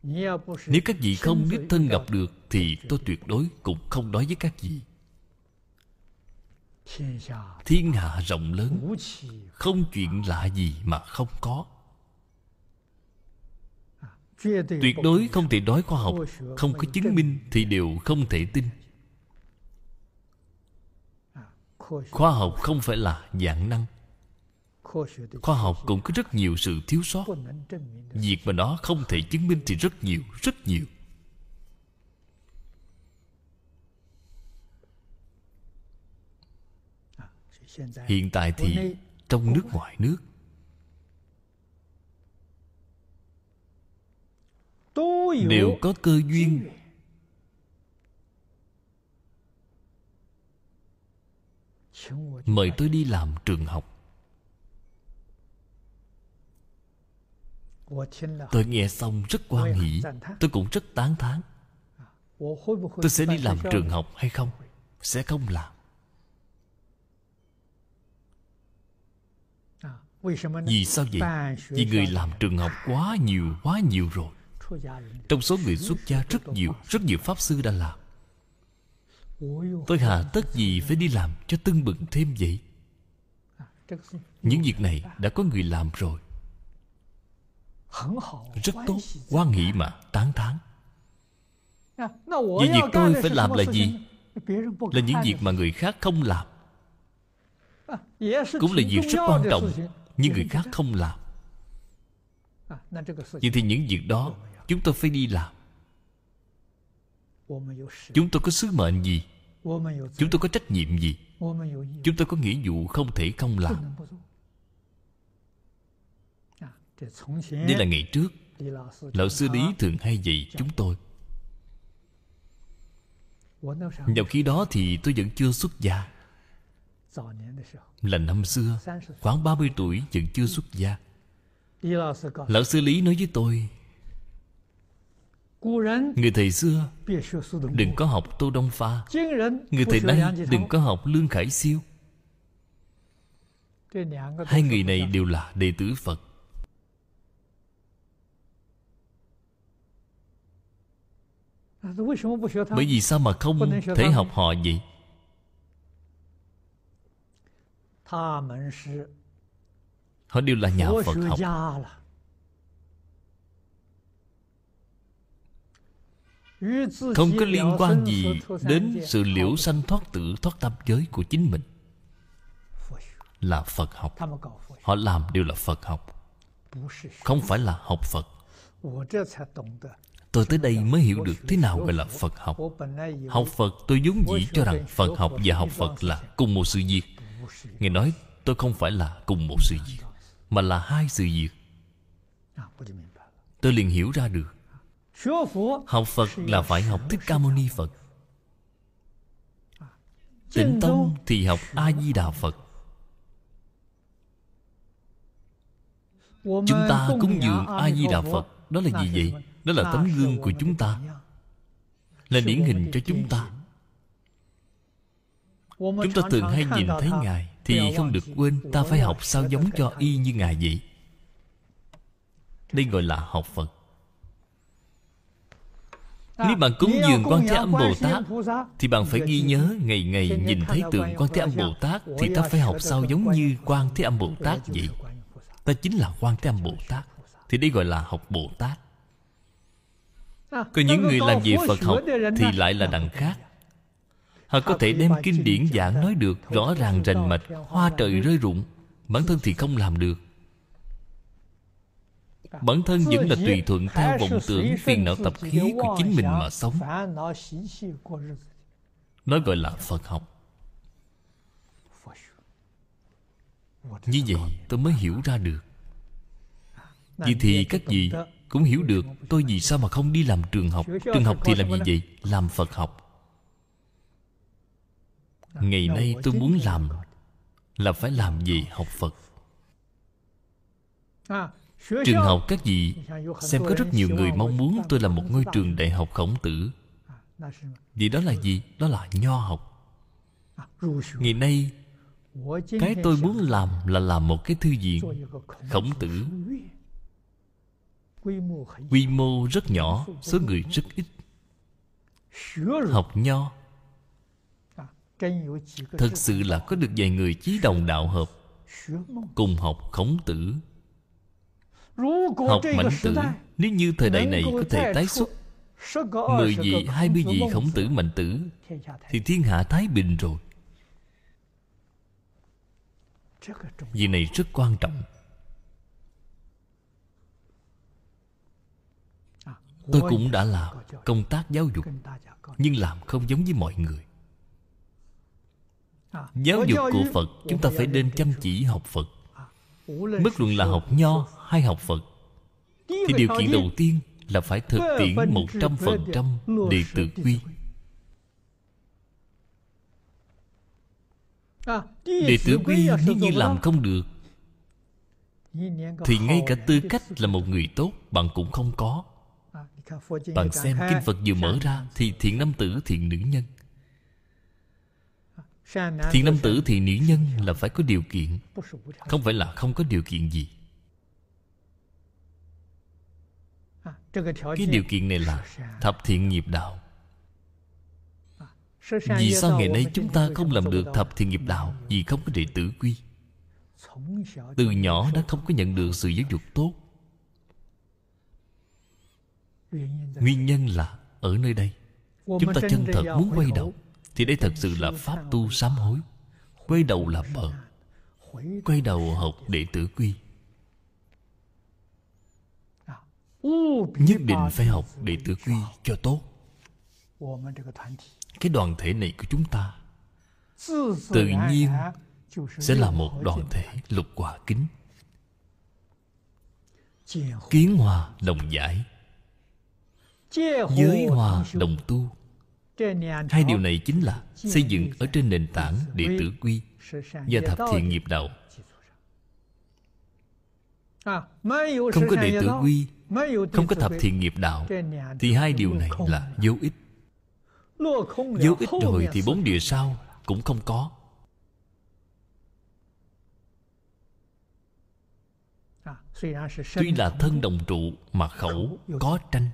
S2: Nếu các vị không đích thân gặp được thì tôi tuyệt đối cũng không nói với các vị. Thiên hạ rộng lớn không chuyện lạ gì mà không có tuyệt đối không thể nói khoa học, không có chứng minh thì đều không thể tin. Khoa học không phải là dạng năng. Khoa học cũng có rất nhiều sự thiếu sót. Việc mà nó không thể chứng minh thì rất nhiều rất nhiều. Hiện tại thì trong nước, ngoài nước đều có cơ duyên. Mời tôi đi làm trường học. Tôi nghe xong rất quan hỷ. Tôi cũng rất tán thán. Tôi sẽ đi làm trường học hay không? Sẽ không làm. Vì sao vậy? Vì người làm trường học quá nhiều quá nhiều rồi trong số người xuất gia rất nhiều rất nhiều pháp sư đã làm. Tôi hà tất gì phải đi làm cho tưng bừng thêm vậy? Những việc này đã có người làm rồi. Rất tốt quan hỷ mà, tán thán. Vì việc tôi phải làm là gì? Là những việc mà người khác không làm. Cũng là việc rất quan trọng, Nhưng người khác không làm. Vậy thì những việc đó Chúng tôi phải đi làm. Chúng tôi có sứ mệnh gì? Chúng tôi có trách nhiệm gì? Chúng tôi có nghĩa vụ không thể không làm. Đây là ngày trước. Lão sư Lý thường hay dạy chúng tôi. Vào khi đó thì tôi vẫn chưa xuất gia. Là năm xưa, Khoảng 30 tuổi vẫn chưa xuất gia. Lão sư Lý nói với tôi Người thầy xưa Đừng có học Tô Đông Pha. Người thầy nay đừng có học Lương Khải Siêu. Hai người này đều là đệ tử Phật. Bởi vì sao mà không thể học họ vậy? Họ đều là nhà Phật học Không có liên quan gì đến sự liễu sanh thoát tử, thoát tam giới của chính mình. Là Phật học. Họ làm đều là Phật học. Không phải là học Phật. Tôi tới đây mới hiểu được thế nào gọi là Phật học. Học Phật, tôi vốn dĩ cho rằng Phật học và học Phật là cùng một sự việc. Ngài nói, tôi không phải là cùng một sự việc, Mà là hai sự việc. Tôi liền hiểu ra được. Học Phật là phải học Thích Ca Mâu Ni Phật. Tịnh Tông thì học A-di-đà Phật. Chúng ta cúng dường A-di-đà Phật. Đó là gì vậy? Đó là tấm gương của chúng ta. Là điển hình cho chúng ta. Chúng ta thường hay nhìn thấy Ngài Thì không được quên Ta phải học sao giống cho y như Ngài vậy? Đây gọi là học Phật Nếu bạn cúng dường quan Thế Âm Bồ Tát Thì bạn phải ghi nhớ Ngày ngày nhìn thấy tượng quan Thế Âm Bồ Tát Thì ta phải học sao giống như quan Thế Âm Bồ Tát vậy. Ta chính là quan Thế Âm Bồ Tát Thì đây gọi là học Bồ Tát. Có những người làm về Phật học Thì lại là đằng khác. Họ có thể đem kinh điển giảng nói được Rõ ràng rành mạch Hoa trời rơi rụng Bản thân thì không làm được Bản thân vẫn là tùy thuận theo vọng tưởng Phiền não tập khí của chính mình mà sống. Nói gọi là Phật học. Như vậy tôi mới hiểu ra được. Vì thì các vị cũng hiểu được tôi vì sao mà không đi làm trường học. Trường học thì làm gì vậy? làm phật học. Ngày nay tôi muốn làm là phải làm gì học phật trường học các vị xem có rất nhiều người mong muốn tôi là một ngôi trường đại học khổng tử. Vì đó là gì? Đó là nho học. Ngày nay cái tôi muốn làm là làm một cái thư viện khổng tử quy mô rất nhỏ số người rất ít. Học nho. Thật sự là có được vài người chí đồng đạo hợp cùng học khổng tử học mạnh tử nếu như thời đại này có thể tái xuất mười vị hai mươi vị khổng tử mạnh tử thì thiên hạ thái bình rồi. Việc này rất quan trọng. Tôi cũng đã làm công tác giáo dục Nhưng làm không giống với mọi người. Giáo dục của Phật Chúng ta phải nên chăm chỉ học Phật. Bất luận là học nho hay học Phật. Thì điều kiện đầu tiên là phải thực tiễn một trăm phần trăm đệ tử quy. Đệ tử quy nếu như làm không được Thì ngay cả tư cách là một người tốt Bạn cũng không có. Bạn xem Kinh Phật vừa mở ra Thì thiện nam tử thiện nữ nhân. Thiện nam tử thì nữ nhân là phải có điều kiện. Không phải là không có điều kiện gì Cái điều kiện này là Thập thiện nghiệp đạo. Vì sao ngày nay chúng ta không làm được thập thiện nghiệp đạo? Vì không có đệ tử quy. Từ nhỏ đã không có nhận được sự giáo dục tốt. Nguyên nhân là ở nơi đây Chúng ta chân thật muốn quay đầu. Thì đây thật sự là pháp tu sám hối. Quay đầu là bờ. Quay đầu học đệ tử quy Nhất định phải học đệ tử quy cho tốt. Cái đoàn thể này của chúng ta tự nhiên sẽ là một đoàn thể lục quả kính. Kiến hòa đồng giải. Giới hòa đồng tu. Hai điều này chính là xây dựng ở trên nền tảng đệ tử quy và thập thiện nghiệp đạo. Không có đệ tử quy không có thập thiện nghiệp đạo thì hai điều này là vô ích. Dấu ít rồi thì bốn địa sau Cũng không có. Tuy là thân đồng trụ Mà khẩu có tranh.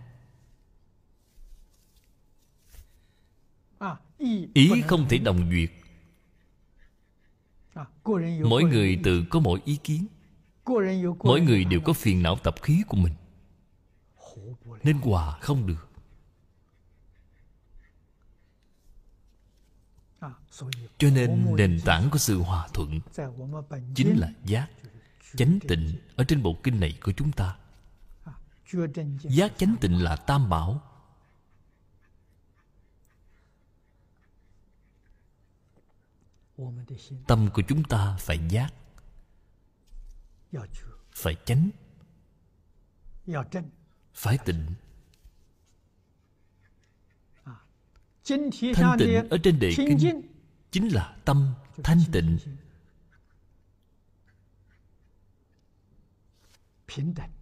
S2: Ý không thể đồng duyệt. Mỗi người tự có mỗi ý kiến. Mỗi người đều có phiền não tập khí của mình Nên hòa không được. Cho nên nền tảng của sự hòa thuận chính là giác chánh tịnh ở trên bộ kinh này của chúng ta. Giác chánh tịnh là tam bảo. Tâm của chúng ta phải giác. Phải chánh phải tịnh. Thanh tịnh ở trên đề kinh chính. là tâm thanh tịnh.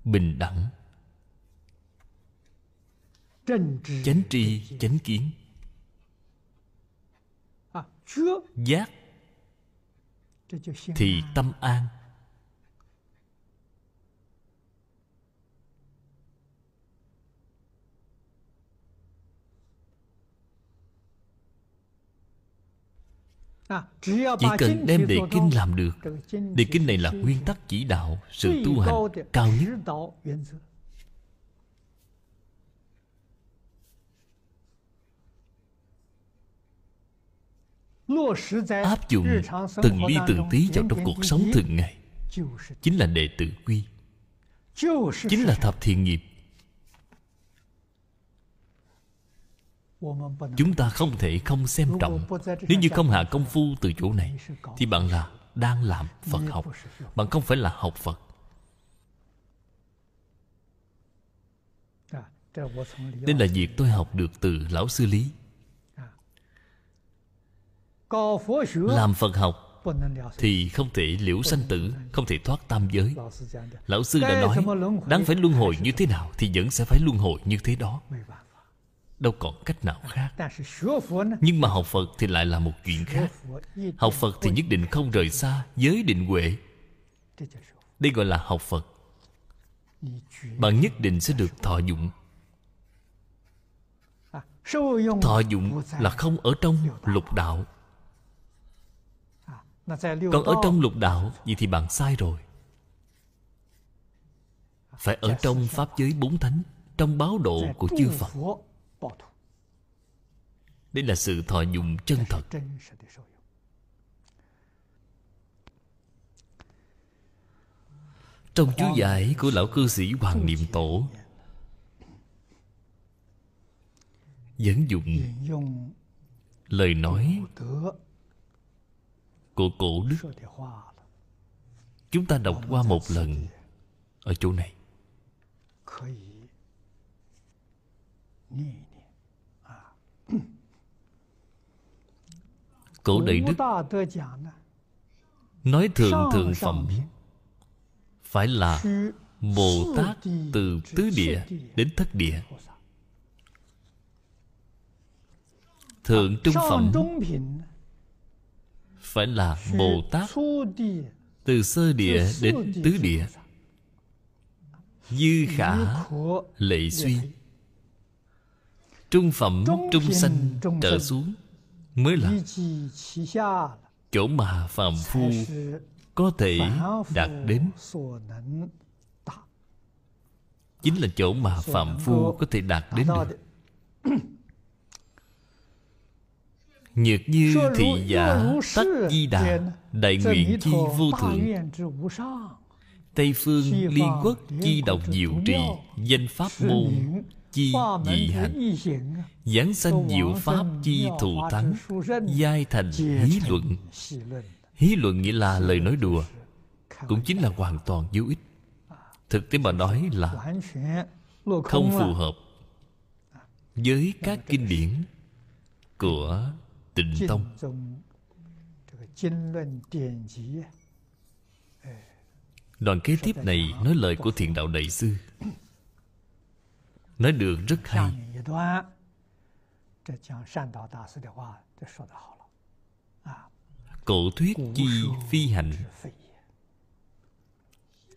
S2: Bình đẳng. Chánh tri chánh kiến. Giác. Thì tâm an Chỉ cần đem đề kinh làm được. Đề kinh này là nguyên tắc chỉ đạo Sự tu hành cao nhất. Áp dụng từng ly từng tí vào trong cuộc sống thường ngày. Chính là đệ tử quy. Chính là thập thiện nghiệp chúng ta không thể không xem trọng. nếu như không hạ công phu từ chỗ này thì bạn là đang làm phật học. bạn không phải là học phật. Đây là việc tôi học được từ lão sư lý. Làm phật học thì không thể liễu sanh tử không thể thoát tam giới. Lão sư đã nói đáng phải luân hồi như thế nào thì vẫn sẽ phải luân hồi như thế đó đâu còn cách nào khác. Nhưng mà học phật thì lại là một chuyện khác. Học phật thì nhất định không rời xa giới định huệ. Đây gọi là học phật. Bạn nhất định sẽ được thọ dụng. Thọ dụng là không ở trong lục đạo. Còn ở trong lục đạo vậy thì bạn sai rồi. Phải ở trong pháp giới bốn thánh trong báo độ của chư phật đây là sự thọ dụng chân thật. Trong chú giải của lão cư sĩ hoàng niệm tổ dẫn dụng lời nói của cổ đức. chúng ta đọc qua một lần ở chỗ này cổ đại đức. Nói thượng thượng phẩm phải là bồ tát từ tứ địa đến thất địa. Thượng trung phẩm phải là bồ tát từ sơ địa đến tứ địa. Dư khả lệ suy. Trung phẩm trung sanh trở xuống mới là. Chỗ mà phàm phu có thể đạt đến. Chính là chỗ mà phạm phu có thể đạt đến được. Nhược như thị giả tất di đà Đại nguyện chi vô thượng. Tây phương liên quốc chi độc diệu trì Danh pháp môn chi dị hạnh Giáng sanh diệu pháp chi thù thắng Giai thành hí luận。Hí luận nghĩa là lời nói đùa Cũng chính là hoàn toàn vô ích。Thực tế mà nói là Không phù hợp Với các kinh điển Của tịnh tông。Đoạn kế tiếp này nói lời của thiện đạo đại sư Nói được rất hay. Cổ thuyết chi phi hành.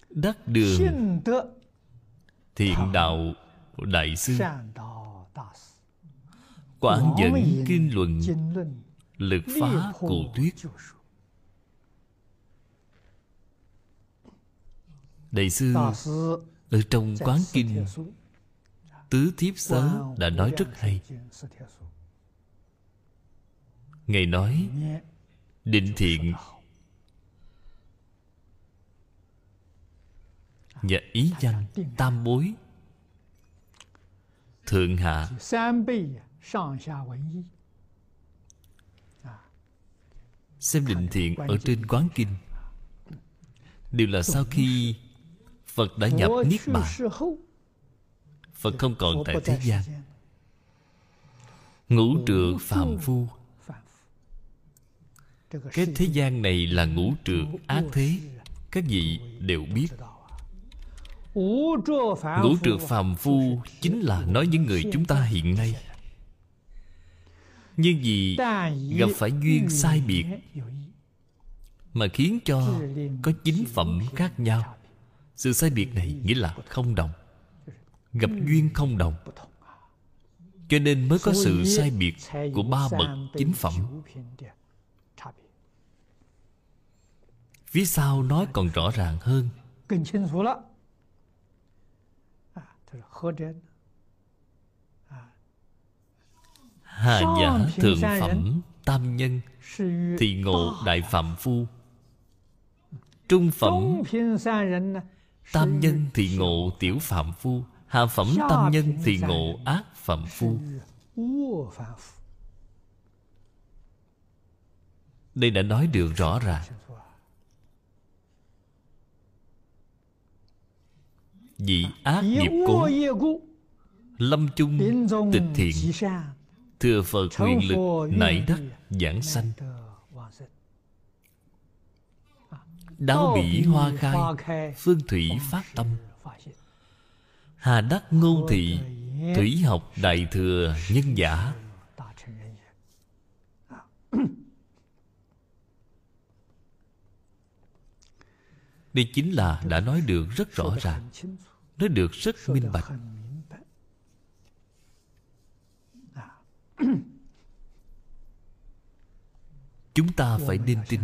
S2: Đắc đường. Thiện đạo đại sư. Quảng dẫn kinh luận. Lực phá cụ thuyết. Đại sư Ở trong quán kinh Tứ Thiếp Sớ đã nói rất hay. Ngài nói Định thiện Và ý danh tam bối. Thượng hạ. Xem định thiện ở trên quán kinh. Đều là sau khi Phật đã nhập Niết Bàn Phật không còn tại thế gian. Ngũ trượt phàm phu. Cái thế gian này là ngũ trượt ác thế. Các vị đều biết. Ngũ trượt phàm phu. Chính là nói những người chúng ta hiện nay. Nhưng vì gặp phải duyên sai biệt Mà khiến cho có chính phẩm khác nhau. Sự sai biệt này nghĩa là không đồng Gặp duyên không đồng. Cho nên mới có sự sai biệt Của ba bậc chính phẩm. Phía sau nói còn rõ ràng hơn. Hà giả thượng phẩm Tam nhân Thì ngộ đại phạm phu. Trung phẩm Tam nhân thì ngộ tiểu phạm phu Hạ phẩm tam nhân thì ngộ ác phạm phu. Đây đã nói được rõ ràng. Vị ác nghiệp cố Lâm chung tịch thiện. Thừa Phật nguyện lực nảy đắc giảng sanh. Đáo bỉ hoa khai Phương thủy phát tâm Hà đắc ngôn thị, Thủy học đại thừa nhân giả. Đây chính là đã nói được rất rõ ràng, Nói được rất minh bạch. Chúng ta phải nên tin.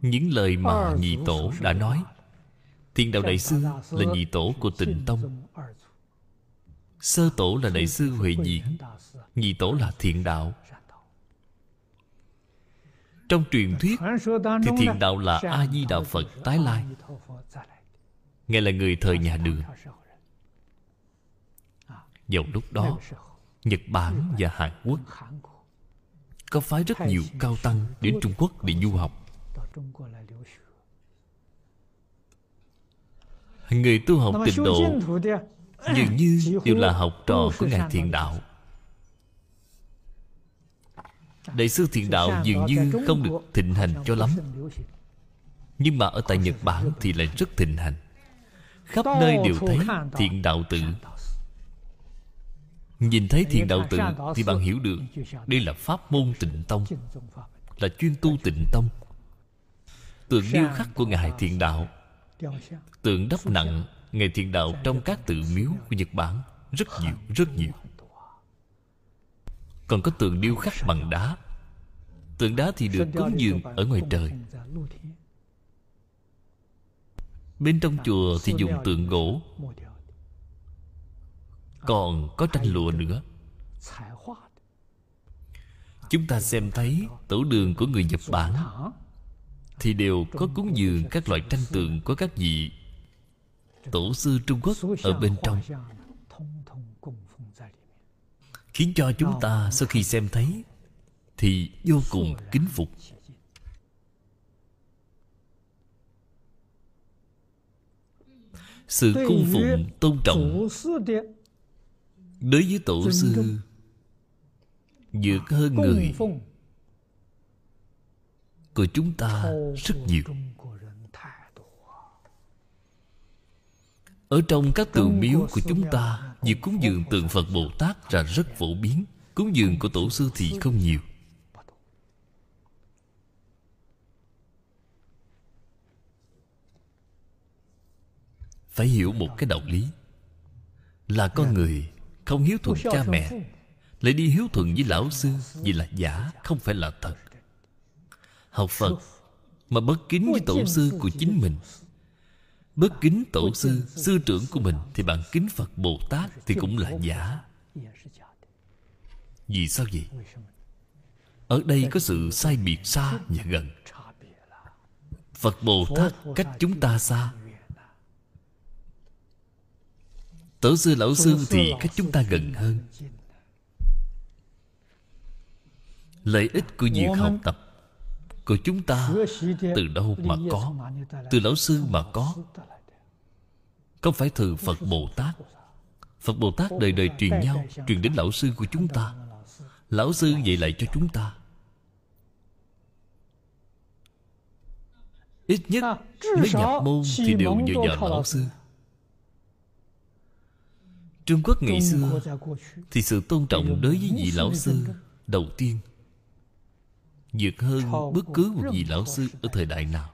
S2: Những lời mà nhị tổ đã nói Thiên đạo Đại Sư là nhị tổ của tịnh Tông. Sơ tổ là Đại sư Huệ Diễn Nhị tổ là thiện đạo. Trong truyền thuyết Thì thiện đạo là A-di Đạo Phật tái lai. Ngài là người thời nhà đường. Vào lúc đó, Nhật Bản và Hàn Quốc Có phái rất nhiều cao tăng Đến Trung Quốc để du học. Người tu học tịnh độ Dường như đều là học trò của Ngài Thiện Đạo. Đại sư Thiện Đạo dường như không được thịnh hành cho lắm. Nhưng mà ở tại Nhật Bản thì lại rất thịnh hành. Khắp nơi đều thấy thiện đạo tự. Nhìn thấy thiện đạo tự Thì bạn hiểu được Đây là pháp môn tịnh tông Là chuyên tu tịnh tông. Tượng điêu khắc của Ngài Thiện Đạo Tượng đắp nặng ngày thiền Đạo trong các tự miếu của Nhật Bản Rất nhiều, rất nhiều. Còn có tượng điêu khắc bằng đá. Tượng đá thì được cúng dường ở ngoài trời. Bên trong chùa thì dùng tượng gỗ. Còn có tranh lụa nữa. Chúng ta xem thấy tổ đường của người Nhật Bản thì đều có cúng dường các loại tranh tượng của các vị. Tổ sư Trung Quốc ở bên trong. Khiến cho chúng ta sau khi xem thấy Thì vô cùng kính phục. Sự cung phụng tôn trọng Đối với tổ sư, Vượt hơn người. Của chúng ta rất nhiều. Ở trong các tượng miếu của chúng ta Việc cúng dường tượng Phật Bồ Tát là rất phổ biến. Cúng dường của tổ sư thì không nhiều. Phải hiểu một cái đạo lý Là con người không hiếu thuận cha mẹ Lại đi hiếu thuận với lão sư Vì là giả không phải là thật Học Phật Mà bất kính với tổ sư của chính mình. Bất kính tổ sư Sư trưởng của mình Thì bạn kính Phật Bồ Tát Thì cũng là giả. Vì sao vậy? Ở đây có sự sai biệt xa và gần. Phật Bồ Tát cách chúng ta xa. Tổ sư lão sư thì cách chúng ta gần hơn. Lợi ích của việc học tập của chúng ta Từ đâu mà có, Từ lão sư mà có? Không phải từ Phật Bồ Tát. Phật Bồ Tát đời đời truyền nhau, Truyền đến lão sư của chúng ta. Lão sư dạy lại cho chúng ta. Ít nhất Mới nhập môn thì đều nhờ nhờ lão sư. Trung Quốc ngày xưa Thì sự tôn trọng đối với vị lão sư Đầu tiên vượt hơn bất cứ một vị lão sư Ở thời đại nào.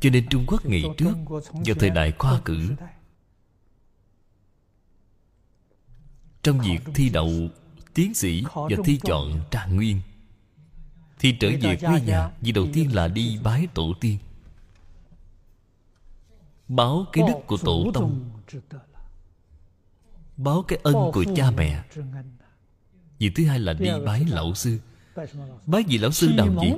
S2: Cho nên Trung Quốc ngày trước Vào thời đại khoa cử Trong việc thi đậu Tiến sĩ và thi chọn trạng nguyên. Thì trở về quê nhà Vì đầu tiên là đi bái tổ tiên. Báo cái đức của tổ tông. Báo cái ân của cha mẹ. Việc thứ hai là đi bái lão sư Bái vị lão sư nào vậy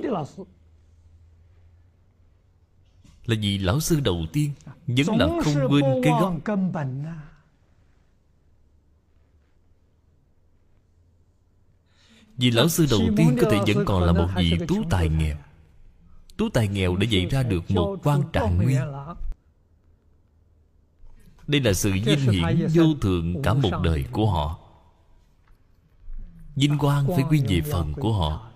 S2: Là vì lão sư đầu tiên Vẫn là không quên cái gốc. Vì lão sư đầu tiên có thể vẫn còn là một vị tú tài nghèo. Tú tài nghèo đã dạy ra được một quan trạng nguyên. đây là sự vinh hiển vô thượng cả một đời của họ Vinh quang phải quy về phần của họ.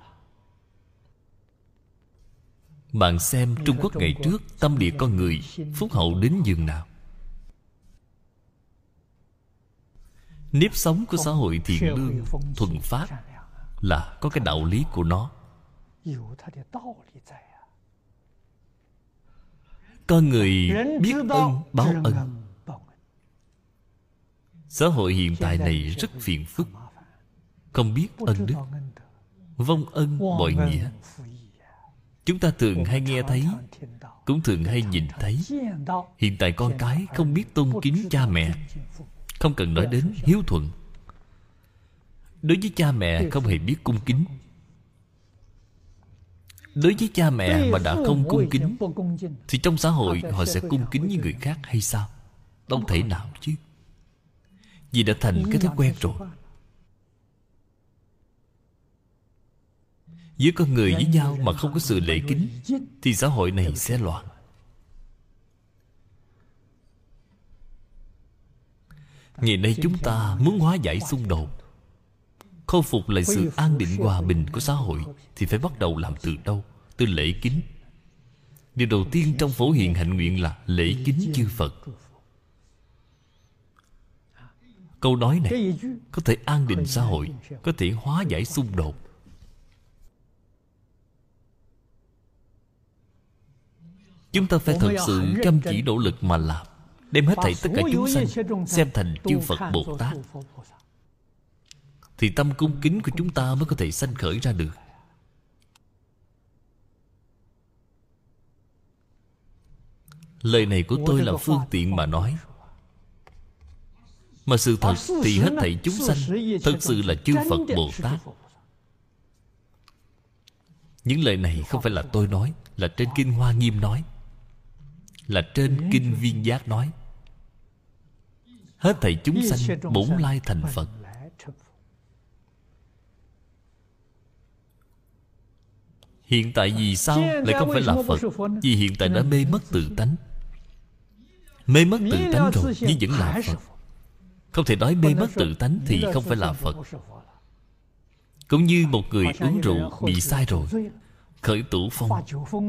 S2: Bạn xem Trung Quốc ngày trước Tâm địa con người Phúc hậu đến giường nào. Nếp sống của xã hội thiện lương Thuần phát Là có cái đạo lý của nó. Con người biết ơn báo ân. Xã hội hiện tại này rất phiền phức Không biết ân đức. Vong ân bội nghĩa. Chúng ta thường hay nghe thấy Cũng thường hay nhìn thấy. Hiện tại con cái không biết tôn kính cha mẹ. Không cần nói đến hiếu thuận. Đối với cha mẹ không hề biết cung kính. Đối với cha mẹ mà đã không cung kính Thì trong xã hội họ sẽ cung kính với người khác hay sao? Không thể nào chứ? Vì đã thành cái thói quen rồi Giữa con người với nhau mà không có sự lễ kính Thì xã hội này sẽ loạn. Ngày nay chúng ta muốn hóa giải xung đột Khôi phục lại sự an định hòa bình của xã hội Thì phải bắt đầu làm từ đâu? Từ lễ kính. Điều đầu tiên trong phổ hiền hạnh nguyện là Lễ kính chư Phật. Câu nói này Có thể an định xã hội Có thể hóa giải xung đột Chúng ta phải thật sự chăm chỉ nỗ lực mà làm Đem hết thảy tất cả chúng sanh Xem thành chư Phật Bồ Tát. Thì tâm cung kính của chúng ta mới có thể sanh khởi ra được. Lời này của tôi là phương tiện mà nói. Mà sự thật thì hết thảy chúng sanh Thật sự là chư Phật Bồ Tát. Những lời này không phải là tôi nói Là trên Kinh Hoa Nghiêm nói là trên Kinh Viên Giác nói, Hết thảy chúng sanh bổn lai thành Phật. Hiện tại vì sao lại không phải là Phật? Vì hiện tại đã mê mất tự tánh. Mê mất tự tánh rồi, Nhưng vẫn là Phật. Không thể nói mê mất tự tánh Thì không phải là Phật. Cũng như một người uống rượu Bị sai rồi, Khởi tủ phong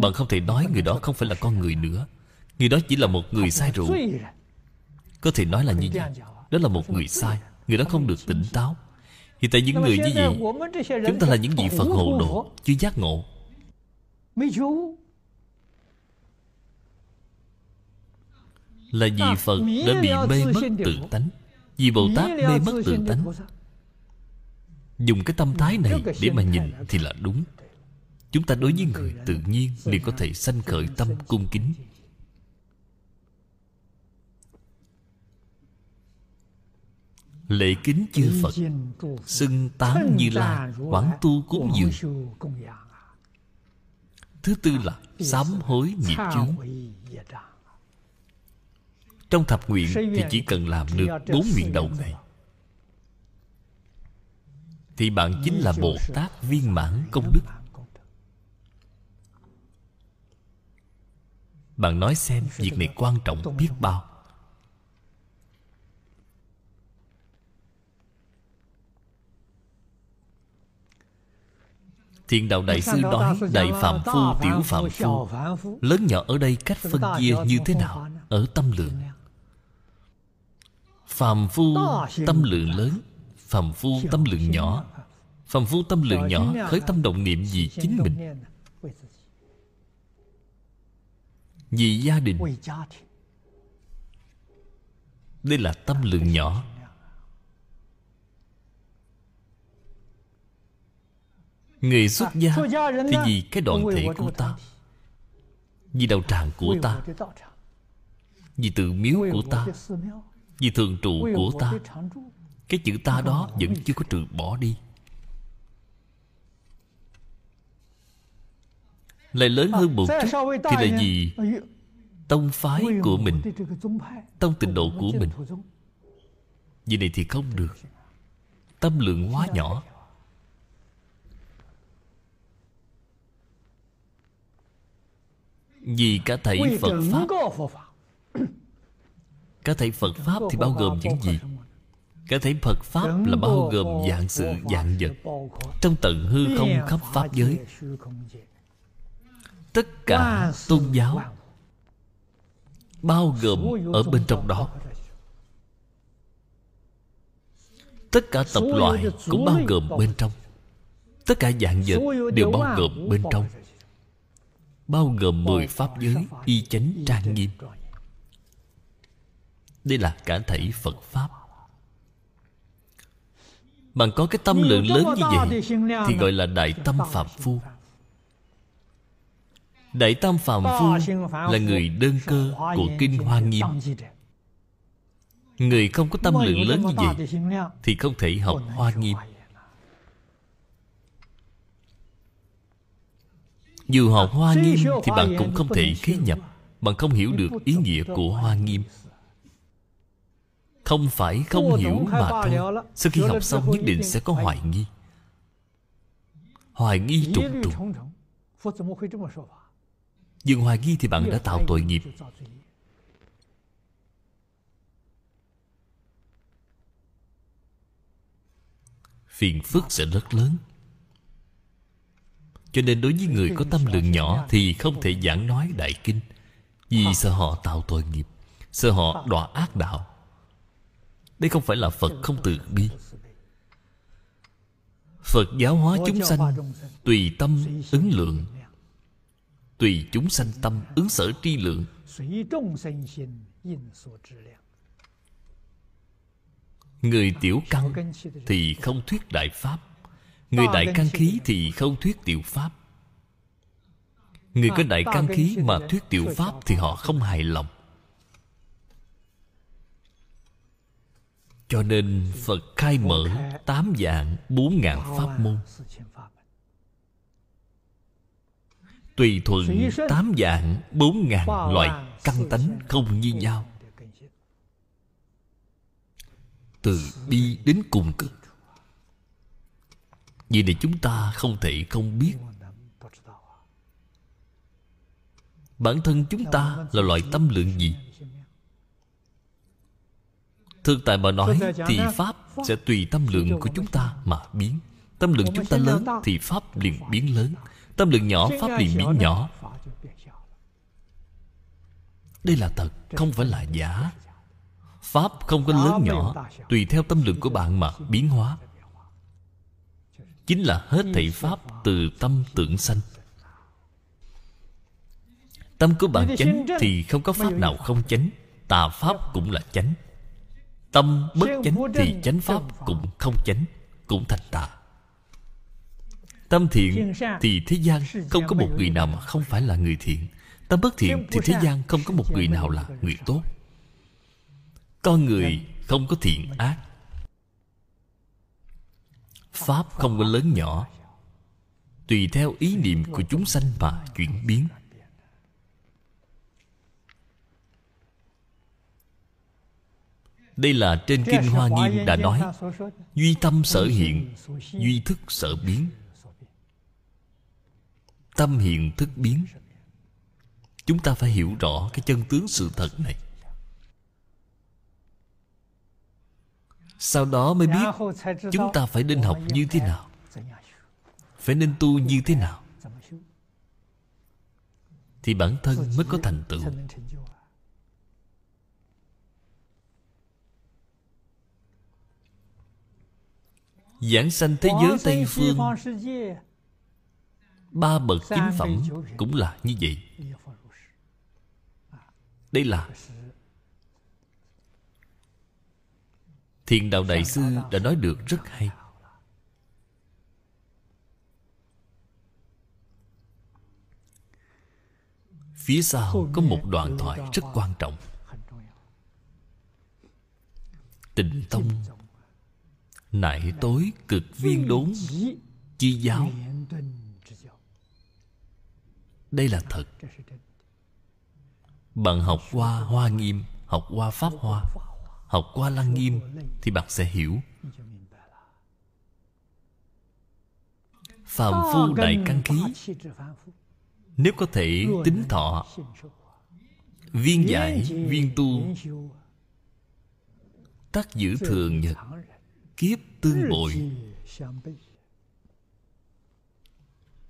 S2: Bạn không thể nói người đó không phải là con người nữa. Người đó chỉ là một người sai rượu. Có thể nói là như vậy. Đó là một người sai. Người đó không được tỉnh táo. Hiện tại những người như vậy, Chúng ta là những vị Phật hộ độ, Chưa giác ngộ. Là vì Phật đã bị mê mất tự tánh. Vì Bồ Tát mê mất tự tánh. Dùng cái tâm thái này để mà nhìn thì là đúng. Chúng ta đối với người tự nhiên liền có thể sanh khởi tâm cung kính. Lễ kính chư Phật Xưng tán như la Quảng tu cúng dường. Thứ tư là sám hối nghiệp chướng. Trong thập nguyện thì chỉ cần làm được bốn nguyện đầu này. Thì bạn chính là Bồ Tát viên mãn công đức. Bạn nói xem việc này quan trọng biết bao thiền đạo đại sư nói Đại phạm phu, tiểu phạm phu Lớn nhỏ ở đây cách phân chia như thế nào? Ở tâm lượng. Phạm phu tâm lượng lớn. Phạm phu tâm lượng nhỏ. Phạm phu tâm lượng nhỏ Khởi tâm động niệm vì chính mình. Vì gia đình. Đây là tâm lượng nhỏ. Người xuất gia Thì vì cái đoàn thể của ta. Vì đạo tràng của ta Vì tự miếu của ta Vì thường trụ của ta. Cái chữ ta đó vẫn chưa có trừ bỏ đi. Lại lớn hơn một chút Thì là gì? Tông phái của mình Tông tịnh độ của mình. Vì này thì không được. Tâm lượng quá nhỏ Vì cả thảy Phật Pháp Cả thảy Phật Pháp thì bao gồm những gì? Cả thảy Phật Pháp là bao gồm dạng sự dạng vật. Trong tận hư không khắp Pháp giới Tất cả tôn giáo Bao gồm ở bên trong đó. Tất cả tập loại cũng bao gồm bên trong. Tất cả dạng vật đều bao gồm bên trong Bao gồm mười pháp giới Y chánh trang nghiêm. Đây là cả thảy Phật Pháp. Bạn có cái tâm lượng lớn như vậy Thì gọi là Đại Tâm Phạm Phu. Đại Tâm Phạm Phu Là người đơn cơ của Kinh Hoa Nghiêm. Người không có tâm lượng lớn như vậy Thì không thể học Hoa Nghiêm Dù học Hoa Nghiêm Thì bạn cũng không thể khế nhập. Bạn không hiểu được ý nghĩa của Hoa Nghiêm. Không phải không hiểu mà thôi. Sau khi học xong nhất định sẽ có hoài nghi. Hoài nghi trùng trùng Dừng hoài nghi thì bạn đã tạo tội nghiệp. Phiền phức sẽ rất lớn cho nên đối với người có tâm lượng nhỏ Thì không thể giảng nói đại kinh. Vì sợ họ tạo tội nghiệp, Sợ họ đọa ác đạo. Đây không phải là Phật không từ bi. Phật giáo hóa chúng sanh, Tùy tâm ứng lượng. Tùy chúng sanh tâm ứng sở tri lượng. Người tiểu căn Thì không thuyết đại pháp. Người đại căn khí thì không thuyết tiểu pháp. Người có đại căn khí mà thuyết tiểu pháp Thì họ không hài lòng. Cho nên Phật khai mở Tám dạng bốn ngàn pháp môn. Tùy thuận tám dạng bốn ngàn loại căn tánh không như nhau. Từ bi đến cùng cực vì này chúng ta không thể không biết. Bản thân chúng ta là loại tâm lượng gì? Thực tại mà nói Thì Pháp sẽ tùy tâm lượng của chúng ta mà biến. Tâm lượng chúng ta lớn Thì Pháp liền biến lớn. Tâm lượng nhỏ, Pháp liền biến nhỏ. Đây là thật, Không phải là giả. Pháp không có lớn nhỏ, Tùy theo tâm lượng của bạn mà biến hóa chính là hết thảy pháp từ tâm tưởng sanh. Tâm của bạn chánh thì không có pháp nào không chánh, tà pháp cũng là chánh. Tâm bất chánh thì chánh pháp cũng không chánh, cũng thành tà. Tâm thiện thì thế gian không có một người nào mà không phải là người thiện. Tâm bất thiện thì thế gian không có một người nào là người tốt. Con người không có thiện ác Pháp không có lớn nhỏ. Tùy theo ý niệm của chúng sanh mà chuyển biến. Đây là trên Kinh Hoa Nghiêm đã nói, Duy tâm sở hiện, Duy thức sở biến. Tâm hiện thức biến. Chúng ta phải hiểu rõ cái chân tướng sự thật này. Sau đó mới biết Chúng ta phải nên học như thế nào. Phải nên tu như thế nào. Thì bản thân mới có thành tựu. Giảng sanh thế giới Tây Phương Ba bậc chính phẩm cũng là như vậy. Đây là Thiền Đạo Đại Sư đã nói được rất hay. Phía sau có một đoạn thoại rất quan trọng. Tịnh Tông Nại tối cực viên đốn Chi giáo. Đây là thật. Bạn học qua Hoa Nghiêm Học qua Pháp Hoa học qua lăng nghiêm thì bạn sẽ hiểu. Phàm phu đại căn khí nếu có thể tính thọ. Viên giải viên tu. Tắc giữ thường nhật. Kiếp tương bội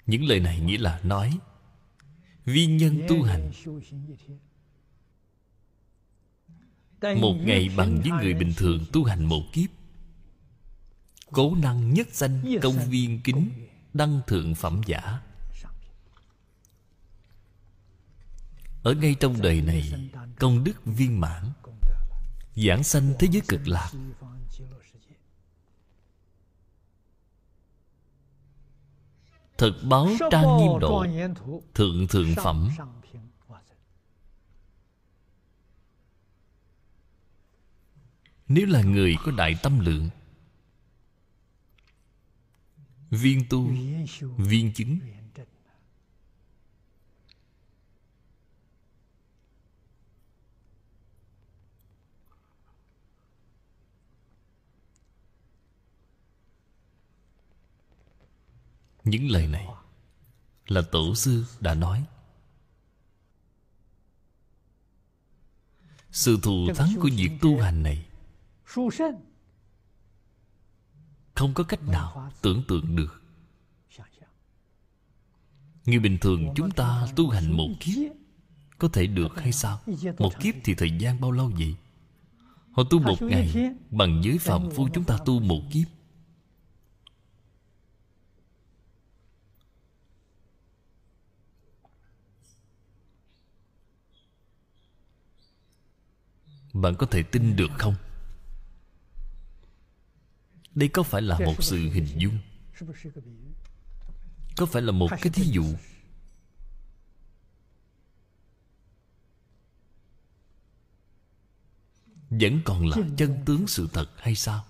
S2: Những lời này nghĩa là nói. Vi nhân tu hành Một ngày bằng với người bình thường tu hành một kiếp. Cố năng nhất danh công viên kính Đăng thượng phẩm giả. Ở ngay trong đời này Công đức viên mãn Giảng sanh thế giới cực lạc. Thật báo trang nghiêm độ Thượng thượng phẩm Nếu là người có đại tâm lượng, Viên tu, Viên chứng, Những lời này Là tổ sư đã nói. Sự thù thắng của việc tu hành này không có cách nào tưởng tượng được. Như bình thường chúng ta tu hành một kiếp Có thể được hay sao? Một kiếp thì thời gian bao lâu vậy? Họ tu một ngày Bằng giới phạm phu chúng ta tu một kiếp. Bạn có thể tin được không? Đây có phải là một sự hình dung? Có phải là một cái thí dụ? Vẫn còn là chân tướng sự thật hay sao?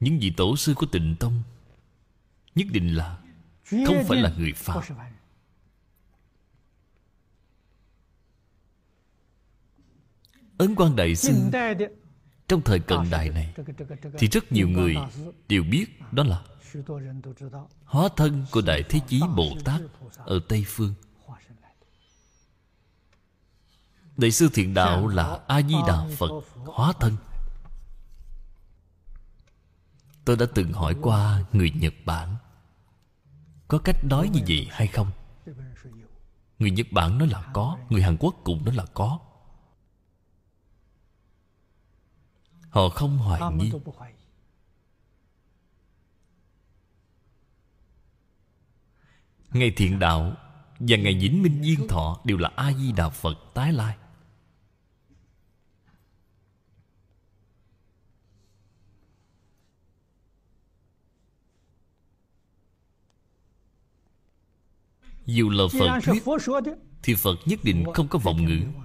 S2: Những vị tổ sư của tịnh tông Nhất định là Không phải là người phàm. Ấn quan Đại Sư trong thời cận đại này, Thì rất nhiều người đều biết Đó là Hóa thân của Đại Thế Chí Bồ Tát Ở Tây Phương. Đại sư Thiện Đạo là A-di-đà Phật Hóa thân. Tôi đã từng hỏi qua người Nhật Bản, Có cách nói như vậy hay không? Người Nhật Bản nói là có, Người Hàn Quốc cũng nói là có. Họ không hoài nghi. Ngày thiện đạo Và ngày vĩnh minh duyên thọ Đều là A-di-đà Phật tái lai. Dù là Phật thuyết Thì Phật nhất định không có vọng ngữ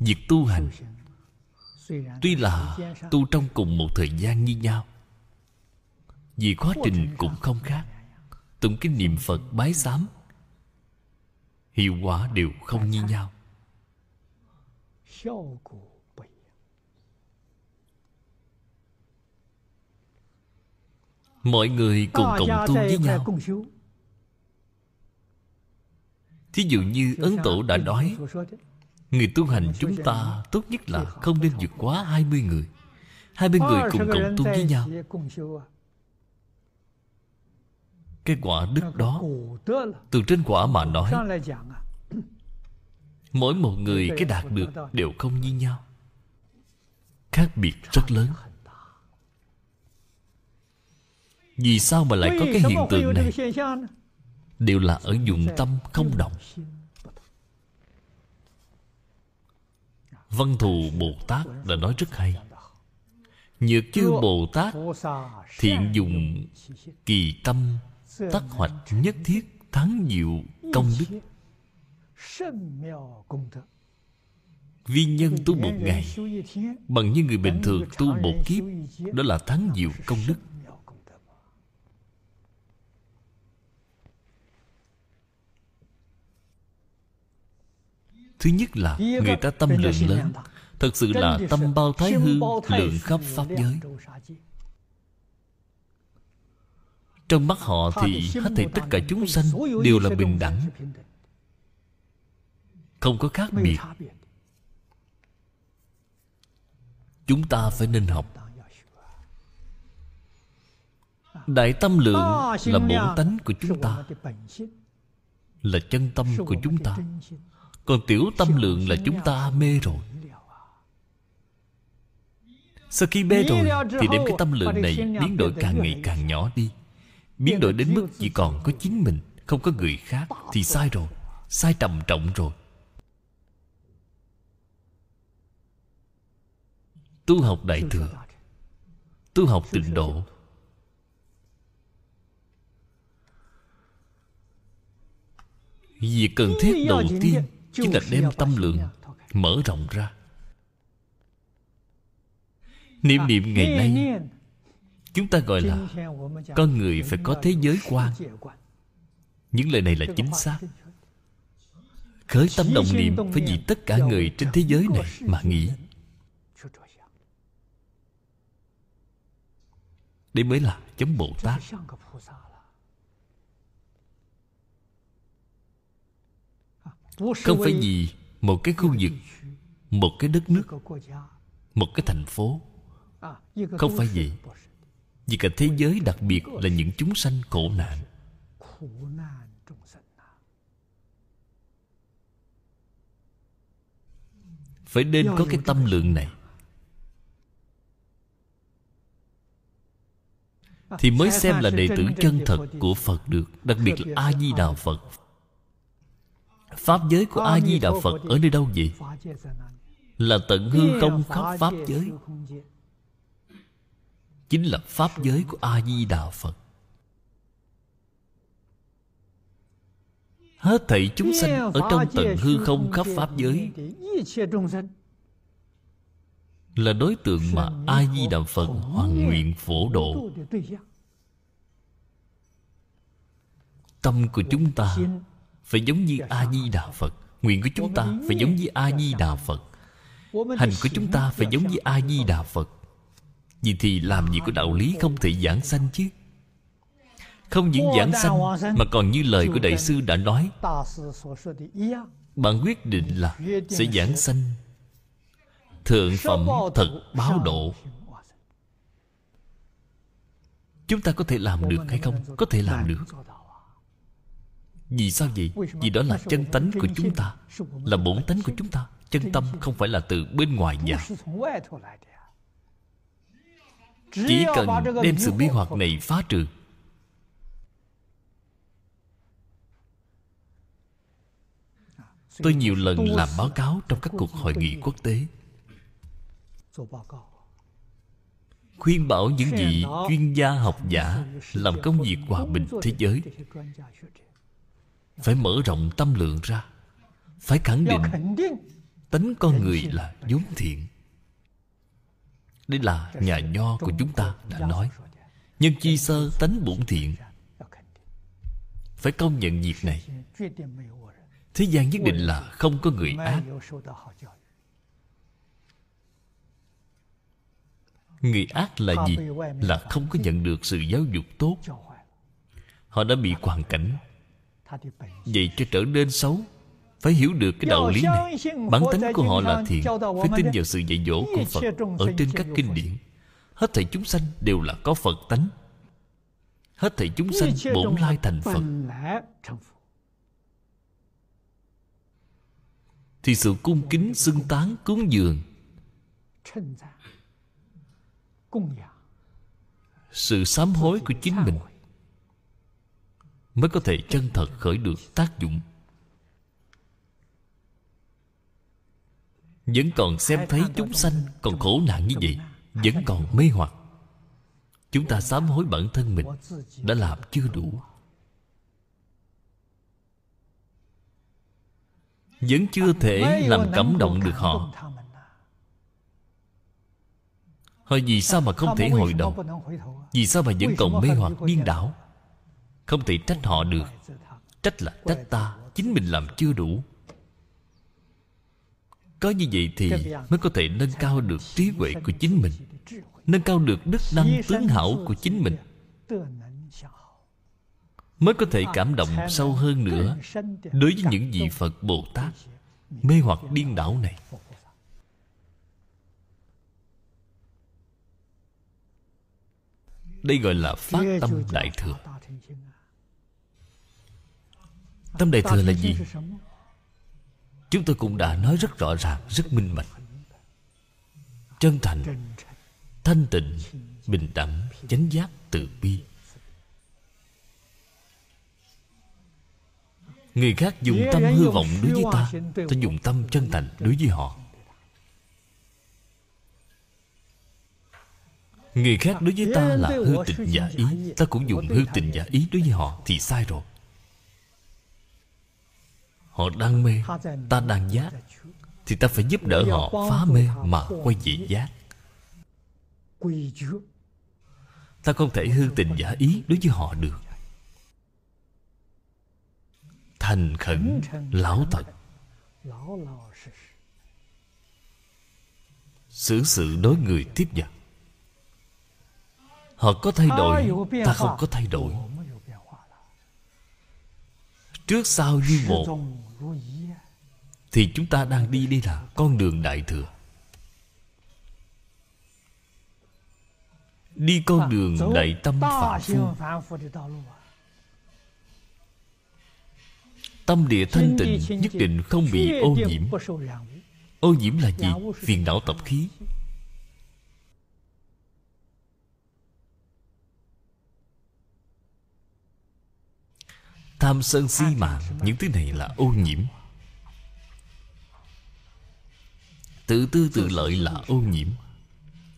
S2: Việc tu hành Tuy là tu trong cùng một thời gian như nhau, Vì quá trình cũng không khác. Tụng kinh niệm Phật bái sám, Hiệu quả đều không như nhau. Mọi người cùng cộng tu với nhau. Thí dụ như Ấn Tổ đã nói Người tu hành chúng ta tốt nhất là không nên vượt quá 20 người. 20 người cùng cộng tu với nhau. Cái quả đức đó, Từ trên quả mà nói, Mỗi một người cái đạt được đều không như nhau, Khác biệt rất lớn. Vì sao mà lại có cái hiện tượng này? Đều là ở dụng tâm không động. Văn thù Bồ Tát đã nói rất hay. Nhược chư Bồ Tát Thiện dùng kỳ tâm Tắc hoạch nhất thiết Thắng diệu công đức. Vi nhân tu một ngày, Bằng như người bình thường tu một kiếp, Đó là thắng diệu công đức. Thứ nhất là người ta tâm lượng lớn. Thật sự là tâm bao thái hư Lượng khắp Pháp giới. Trong mắt họ thì Hết thảy tất cả chúng sanh Đều là bình đẳng. không có khác biệt. chúng ta phải nên học. Đại tâm lượng là bổn tánh của chúng ta. là chân tâm của chúng ta còn tiểu tâm lượng là chúng ta mê rồi. Sau khi mê rồi, Thì đem cái tâm lượng này biến đổi càng ngày càng nhỏ đi. Biến đổi đến mức chỉ còn có chính mình, Không có người khác, Thì sai rồi, Sai trầm trọng rồi. Tu học Đại Thừa, Tu học tịnh độ. Việc cần thiết đầu tiên Chính là đem tâm lượng Mở rộng ra. Niệm niệm ngày nay, Chúng ta gọi là Con người phải có thế giới quan. Những lời này là chính xác. Khởi tâm động niệm Phải vì tất cả người trên thế giới này Mà nghĩ. Đây mới là chấm Bồ Tát. Không phải vì một cái khu vực, Một cái đất nước, Một cái thành phố. Không phải vậy, Vì cả thế giới đặc biệt là những chúng sanh khổ nạn. Phải nên có cái tâm lượng này. Thì mới xem là đệ tử chân thật của Phật được, Đặc biệt là A-di-đà Phật. Pháp giới của A-di-đà Phật ở nơi đâu vậy? Là tận hư không khắp Pháp giới? Chính là Pháp giới của A-di-đà Phật. Hết thảy chúng sanh ở trong tận hư không khắp Pháp giới? Là đối tượng mà A-di-đà Phật hoàn nguyện phổ độ. Tâm của chúng ta phải giống như a di đà phật. Nguyện của chúng ta phải giống như a di đà phật. Hành của chúng ta phải giống như a di đà phật. Vì thì làm gì có đạo lý không thể giảng sanh chứ? Không những giảng sanh, mà còn như lời của đại sư đã nói, bạn quyết định là sẽ giảng sanh thượng phẩm thật báo độ. Chúng ta có thể làm được hay không? Có thể làm được vì sao vậy? Vì đó là chân tánh của chúng ta. Là bổn tánh của chúng ta. Chân tâm không phải là từ bên ngoài vào Chỉ cần đem sự mê hoặc này phá trừ. Tôi nhiều lần làm báo cáo trong các cuộc hội nghị quốc tế. Khuyên bảo những vị chuyên gia học giả Làm công việc hòa bình thế giới phải mở rộng tâm lượng ra. Phải khẳng định tánh con người là vốn thiện. Đây là nhà nho của chúng ta đã nói. Nhân chi sơ tánh bổn thiện. Phải công nhận việc này. Thế gian nhất định là không có người ác. người ác là gì? là không có nhận được sự giáo dục tốt. họ đã bị hoàn cảnh Vậy cho trở nên xấu, Phải hiểu được cái đạo lý này. Bản tính của họ là thiện, Phải tin vào sự dạy dỗ của Phật Ở trên các kinh điển. Hết thảy chúng sanh đều là có Phật tánh. Hết thảy chúng sanh bổn lai thành Phật. Thì sự cung kính, xưng tán, cúng dường, Sự sám hối của chính mình mới có thể chân thật khởi được tác dụng. Vẫn còn xem thấy chúng sanh còn khổ nạn như vậy, vẫn còn mê hoặc. Chúng ta sám hối bản thân mình đã làm chưa đủ. Vẫn chưa thể làm cảm động được họ. Họ vì sao mà không thể hồi đầu? Vì sao mà vẫn còn mê hoặc điên đảo? Không thể trách họ được. Trách là trách ta, Chính mình làm chưa đủ. Có như vậy thì Mới có thể nâng cao được trí huệ của chính mình, Nâng cao được đức năng tướng hảo của chính mình. Mới có thể cảm động sâu hơn nữa Đối với những vị Phật Bồ Tát mê hoặc điên đảo này. Đây gọi là phát tâm đại thừa tâm đại thừa là gì? Chúng tôi cũng đã nói rất rõ ràng rất minh bạch. Chân thành thanh tịnh bình đẳng chánh giác từ bi. Người khác dùng tâm hư vọng đối với ta ta dùng tâm chân thành đối với họ. Người khác đối với ta là hư tình giả ý ta cũng dùng hư tình giả ý đối với họ thì sai rồi họ đang mê. Ta đang giác. Thì ta phải giúp đỡ họ, phá mê mà quay về giác. Ta không thể hư tình giả ý đối với họ được. Thành khẩn, lão thật. Xử sự đối người tiếp nhận họ có thay đổi, ta không có thay đổi. Trước sau như một thì chúng ta đang đi đây là con đường đại thừa. Đi con đường đại tâm phạm phu. Tâm địa thanh tịnh, nhất định không bị ô nhiễm. Ô nhiễm là gì? Phiền não tập khí. Tham sân si mạng những thứ này là ô nhiễm. Tự tư tự lợi là ô nhiễm.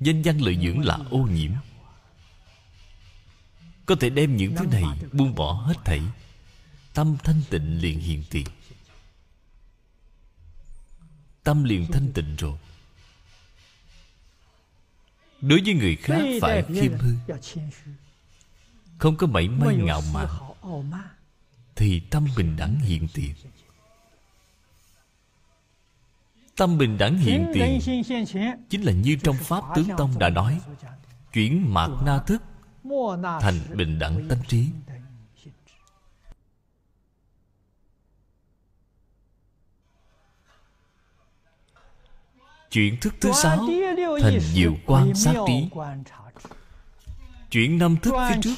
S2: Danh văn lợi dưỡng là ô nhiễm. Có thể đem những thứ này buông bỏ hết thảy. Tâm thanh tịnh liền hiện tiền. Tâm liền thanh tịnh rồi. Đối với người khác phải khiêm hư. không có mảy may ngạo mạn thì tâm bình đẳng hiện tiền. Tâm bình đẳng hiện tiền chính là như trong pháp tướng tông đã nói, chuyển mạt na thức thành bình đẳng tánh trí. Chuyển thức thứ sáu thành diệu quan sát trí. Chuyển năm thức phía trước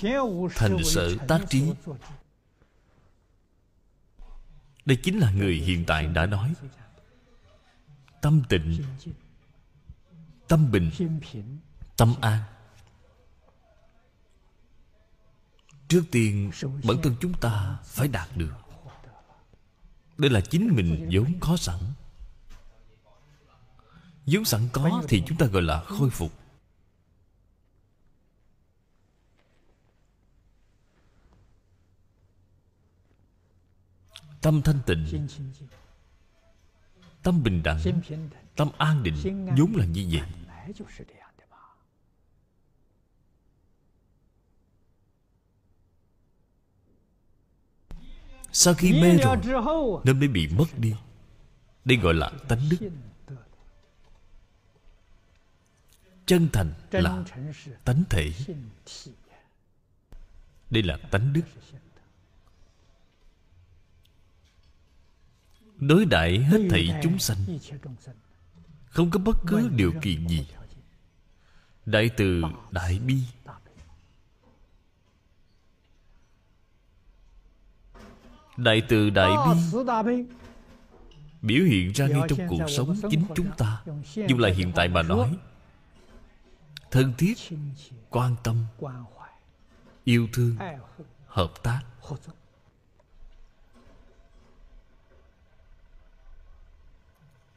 S2: thành sở tác trí đây chính là người hiện tại đã nói. Tâm tịnh, tâm bình, tâm an. Trước tiên, bản thân chúng ta phải đạt được. Đây là chính mình vốn có sẵn. Vốn sẵn có thì chúng ta gọi là khôi phục. Tâm thanh tịnh, tâm bình đẳng, tâm an định, vốn là như vậy. Sau khi mê rồi nên mới bị mất đi. Đây gọi là tánh đức. Chân thành là tánh thể. Đây là tánh đức. Đối đại hết thảy chúng sanh. không có bất cứ điều kiện gì. đại từ đại bi. Đại từ đại bi biểu hiện ra ngay trong cuộc sống chính chúng ta. dùng lại hiện tại mà nói. Thân thiết quan tâm yêu thương hợp tác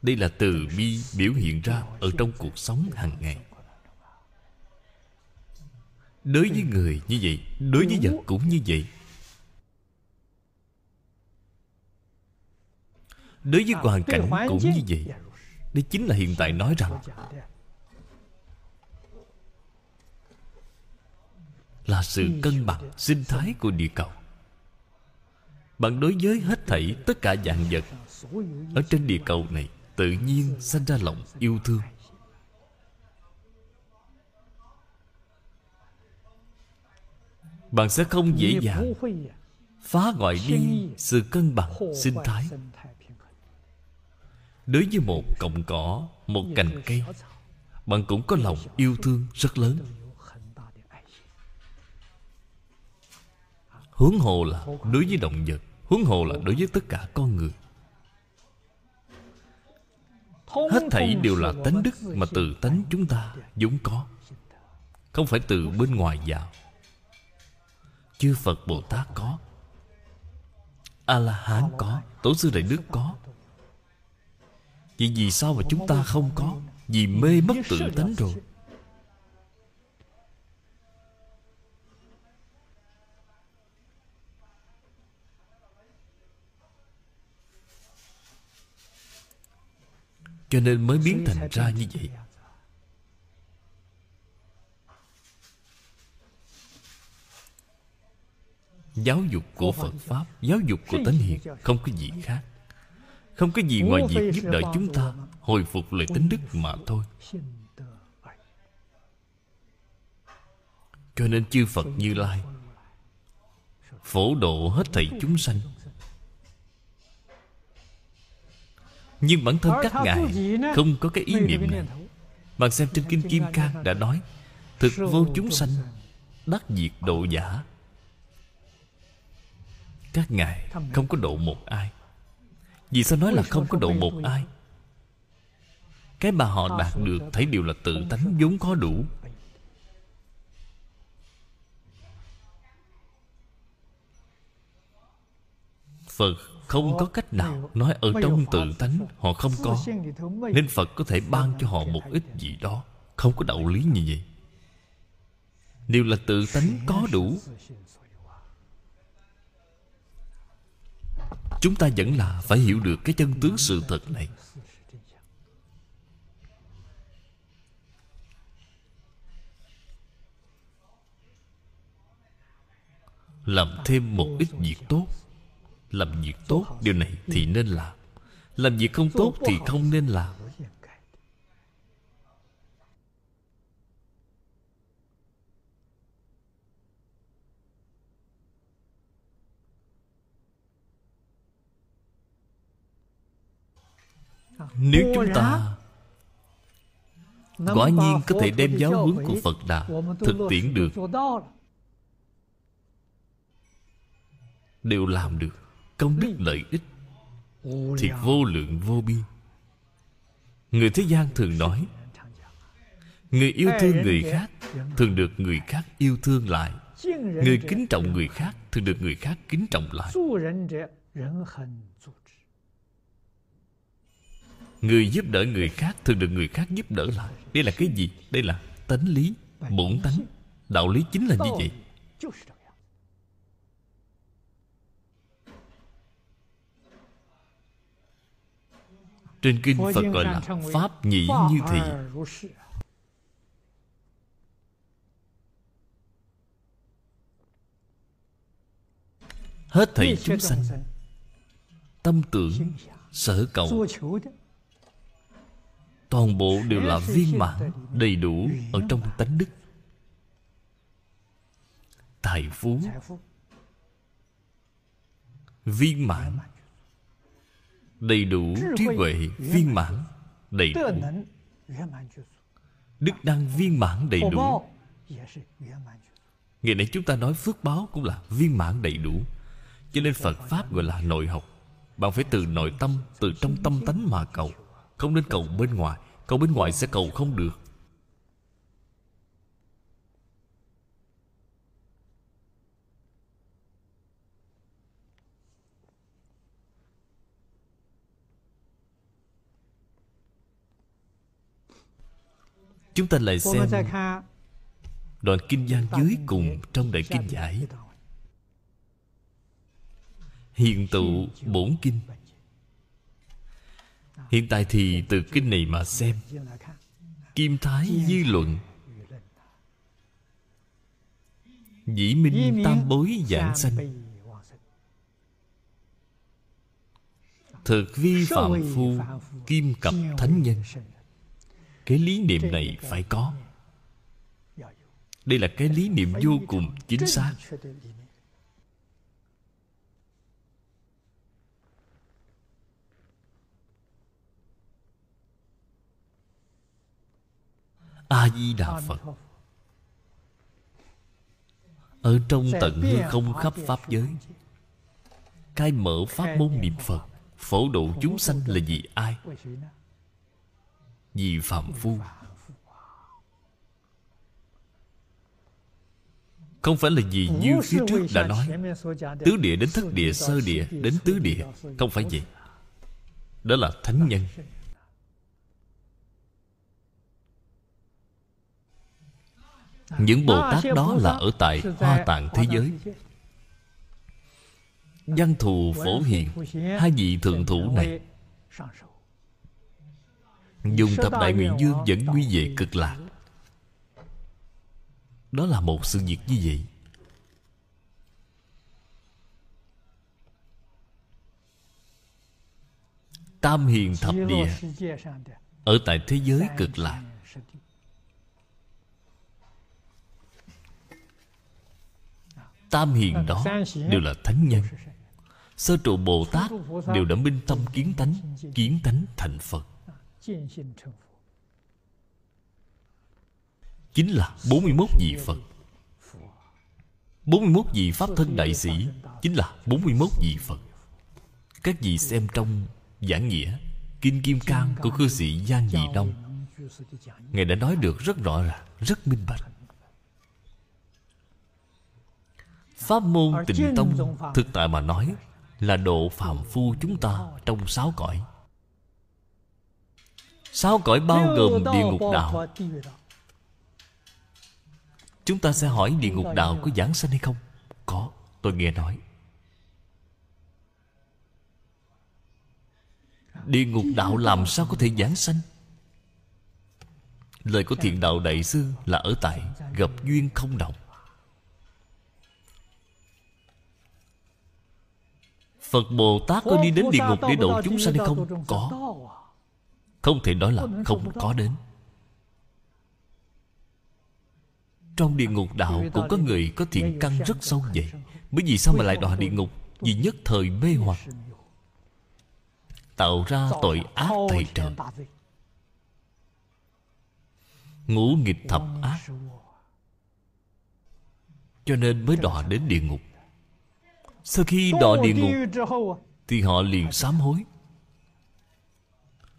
S2: đây là từ bi biểu hiện ra ở trong cuộc sống hàng ngày. Đối với người như vậy, đối với vật cũng như vậy. Đối với hoàn cảnh cũng như vậy. Đây chính là hiện tại nói rằng là sự cân bằng sinh thái của địa cầu. Bạn đối với hết thảy tất cả dạng vật ở trên địa cầu này tự nhiên sanh ra lòng yêu thương. Bạn sẽ không dễ dàng phá hoại đi sự cân bằng sinh thái. đối với một cọng cỏ một cành cây bạn cũng có lòng yêu thương rất lớn. huống hồ là đối với động vật huống hồ là đối với tất cả con người hết thảy đều là tánh đức mà từ tánh chúng ta vốn có. Không phải từ bên ngoài vào. Chư phật bồ tát có. A la hán có. Tổ sư đại đức có. Vậy vì sao mà chúng ta không có? Vì mê mất tự tánh rồi cho nên mới biến thành ra như vậy. Giáo dục của phật pháp giáo dục của tánh hiền không có gì khác. Không có gì ngoài việc giúp đỡ chúng ta hồi phục lại tính đức mà thôi. Cho nên chư phật như lai phổ độ hết thảy chúng sanh nhưng bản thân các ngài không có cái ý niệm này. bạn xem trên kinh kim cang đã nói thực vô chúng sanh đắc diệt độ giả. Các ngài không có độ một ai. Vì sao nói là không có độ một ai? Cái mà họ đạt được thấy đều là tự tánh vốn có đủ. phật không có cách nào nói ở trong tự tánh họ không có, nên phật có thể ban cho họ một ít gì đó. Không có đạo lý như vậy. Đều là tự tánh có đủ. Chúng ta vẫn là phải hiểu được cái chân tướng sự thật này. Làm thêm một ít việc tốt làm việc tốt điều này thì nên làm. Làm việc không tốt thì không nên làm. Nếu chúng ta Quả nhiên có thể đem giáo huấn của Phật Đà Thực tiễn được. Đều làm được Công đức lợi ích Thì vô lượng vô biên. Người thế gian thường nói Người yêu thương người khác Thường được người khác yêu thương lại. Người kính trọng người khác Thường được người khác kính trọng lại. Người giúp đỡ người khác Thường được người khác giúp đỡ lại. Đây là cái gì? Đây là tánh lý Bổn tánh. Đạo lý chính là như vậy Trên kinh Phật gọi là Pháp nhĩ như thị. Hết thầy chúng sanh Tâm tưởng Sở cầu. Toàn bộ đều là viên mãn Đầy đủ ở trong tánh đức. Tài phú. Viên mãn Đầy đủ trí huệ viên mãn Đầy đủ. Đức năng viên mãn đầy đủ. Ngày nay chúng ta nói phước báo cũng là viên mãn đầy đủ. Cho nên Phật Pháp gọi là nội học. Bạn phải từ nội tâm Từ trong tâm tánh mà cầu. Không nên cầu bên ngoài. Cầu bên ngoài sẽ cầu không được Chúng ta lại xem Đoạn kinh văn dưới cùng Trong đại kinh giải Hiện tụ bổn kinh. Hiện tại thì từ kinh này mà xem. Kim Thái Dư Luận. Dĩ minh tam bối giảng sanh. Thực vi phạm phu Kim cập thánh nhân cái lý niệm này phải có. đây là cái lý niệm vô cùng chính xác. a di đà phật. ở trong tận hư không khắp pháp giới cái mở pháp môn niệm phật phổ độ chúng sanh là vì ai? Vì phạm phu. Không phải là vì như phía trước đã nói Tứ địa đến thất địa Sơ địa đến tứ địa. Không phải vậy. Đó là thánh nhân. Những Bồ Tát đó là ở tại Hoa Tạng thế giới. Văn thù phổ hiền Hai vị thượng thủ này Dùng thập đại nguyện dương dẫn quy về cực lạc Đó là một sự việc như vậy Tam hiền thập địa Ở tại thế giới cực lạc Tam hiền đó đều là thánh nhân Sơ trụ Bồ Tát đều đã minh tâm kiến tánh Kiến tánh thành Phật Chính là 41 vị Phật. 41 vị Pháp thân đại sĩ Chính là 41 vị Phật. Các vị xem trong giảng nghĩa, Kinh Kim Cang của cư sĩ Giang Dị Đông, Ngài đã nói được rất rõ ràng, Rất minh bạch. Pháp môn tịnh tông Thực tại mà nói Là độ phàm phu chúng ta Trong sáu cõi. Sáu cõi bao gồm địa ngục đạo Chúng ta sẽ hỏi địa ngục đạo có giảng sanh hay không? Có, tôi nghe nói Địa ngục đạo làm sao có thể giảng sanh? Lời của thiện đạo đại sư là ở tại Gặp duyên không động Phật Bồ Tát có đi đến địa ngục để độ chúng sanh hay không? Có Không thể nói là không có đến. Trong địa ngục đạo cũng có người có thiện căn rất sâu vậy Bởi vì sao mà lại đọa địa ngục? Vì nhất thời mê hoặc. Tạo ra tội ác thầy trời. Ngũ nghịch thập ác. Cho nên mới đọa đến địa ngục. Sau khi đọa địa ngục Thì họ liền sám hối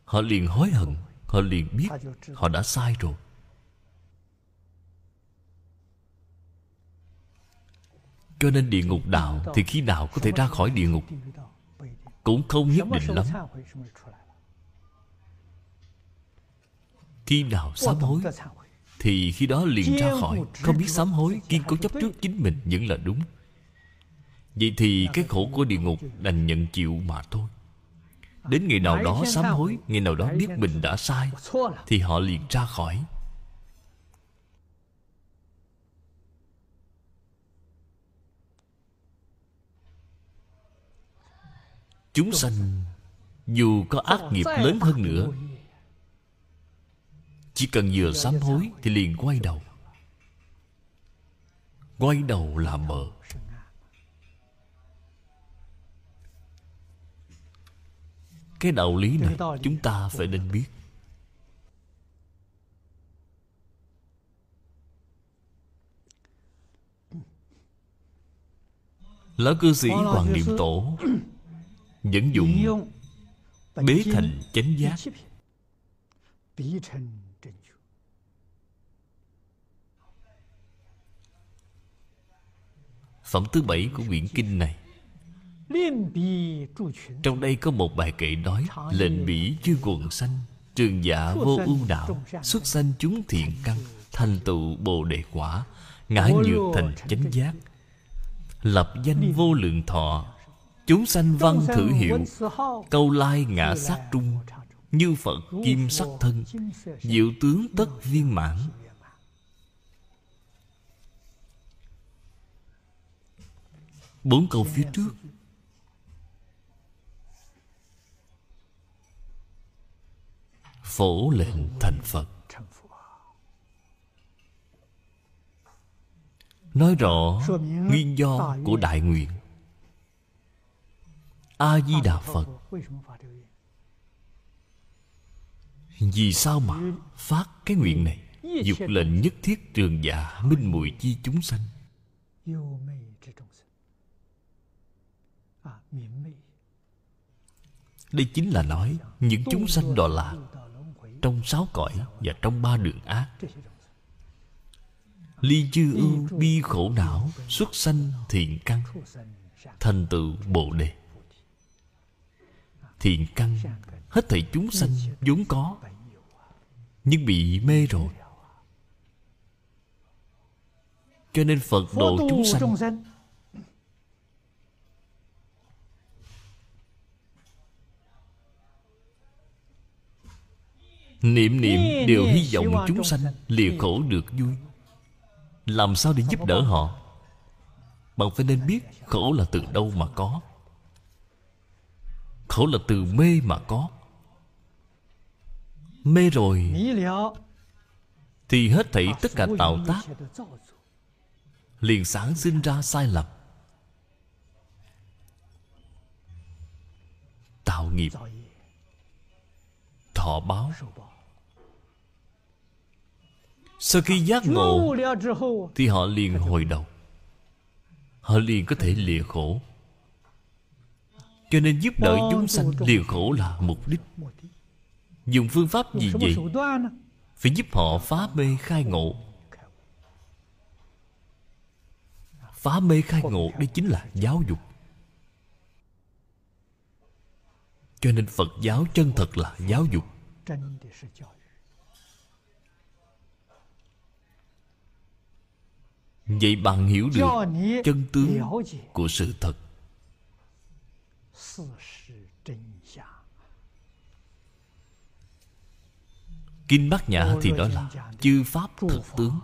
S2: Họ liền hối hận, Họ liền biết Họ đã sai rồi. Cho nên địa ngục đạo Thì khi nào có thể ra khỏi địa ngục, Cũng không nhất định lắm. Khi nào sám hối, Thì khi đó liền ra khỏi. Không biết sám hối, Kiên cố chấp trước chính mình vẫn là đúng. Vậy thì cái khổ của địa ngục đành nhận chịu mà thôi. Đến ngày nào đó sám hối Ngày nào đó biết mình đã sai Thì họ liền ra khỏi. Chúng sanh Dù có ác nghiệp lớn hơn nữa Chỉ cần vừa sám hối Thì liền quay đầu. Quay đầu là bờ cái đạo lý này chúng ta phải nên biết. Lão cư sĩ hoàng niệm tổ vẫn dụng bế thành chánh giác. Phẩm thứ bảy của quyển kinh này trong đây có một bài kệ nói Lệnh bỉ chư quần sanh Trường dạ vô ưu đạo Xuất sanh chúng thiện căn Thành tựu bồ đề quả Ngã nhược thành chánh giác Lập danh vô lượng thọ Chúng sanh văn thử hiệu Câu lai ngã sát trung Như Phật kim sắc thân Diệu tướng tất viên mãn. Bốn câu phía trước phổ lệnh thành phật. Nói rõ nguyên do của đại nguyện. A di đà phật. Vì sao mà phát cái nguyện này? Dục lệnh nhất thiết trường giả Minh mùi chi chúng sanh. Đây chính là nói Những chúng sanh đọa lạc trong sáu cõi và trong ba đường ác. Ly chư ưu bi khổ não Xuất sanh thiện căn Thành tựu Bồ Đề. Thiện căn Hết thảy chúng sanh vốn có Nhưng bị mê rồi. Cho nên Phật độ chúng sanh Niệm niệm đều hy vọng chúng sanh lìa khổ được vui. Làm sao để giúp đỡ họ? Bạn phải nên biết khổ là từ đâu mà có. Khổ là từ mê mà có. Mê rồi Thì hết thảy tất cả tạo tác Liền sản sinh ra sai lầm. Tạo nghiệp Thọ báo. Sau khi giác ngộ, Thì họ liền hồi đầu. Họ liền có thể lìa khổ. Cho nên giúp đỡ chúng sanh lìa khổ là mục đích. Dùng phương pháp gì vậy? Phải giúp họ phá mê khai ngộ. Phá mê khai ngộ Đây chính là giáo dục. Cho nên Phật giáo chân thật là giáo dục. Vậy bạn hiểu được chân tướng của sự thật. Kinh Bát Nhã thì đó là Chư Pháp thực tướng.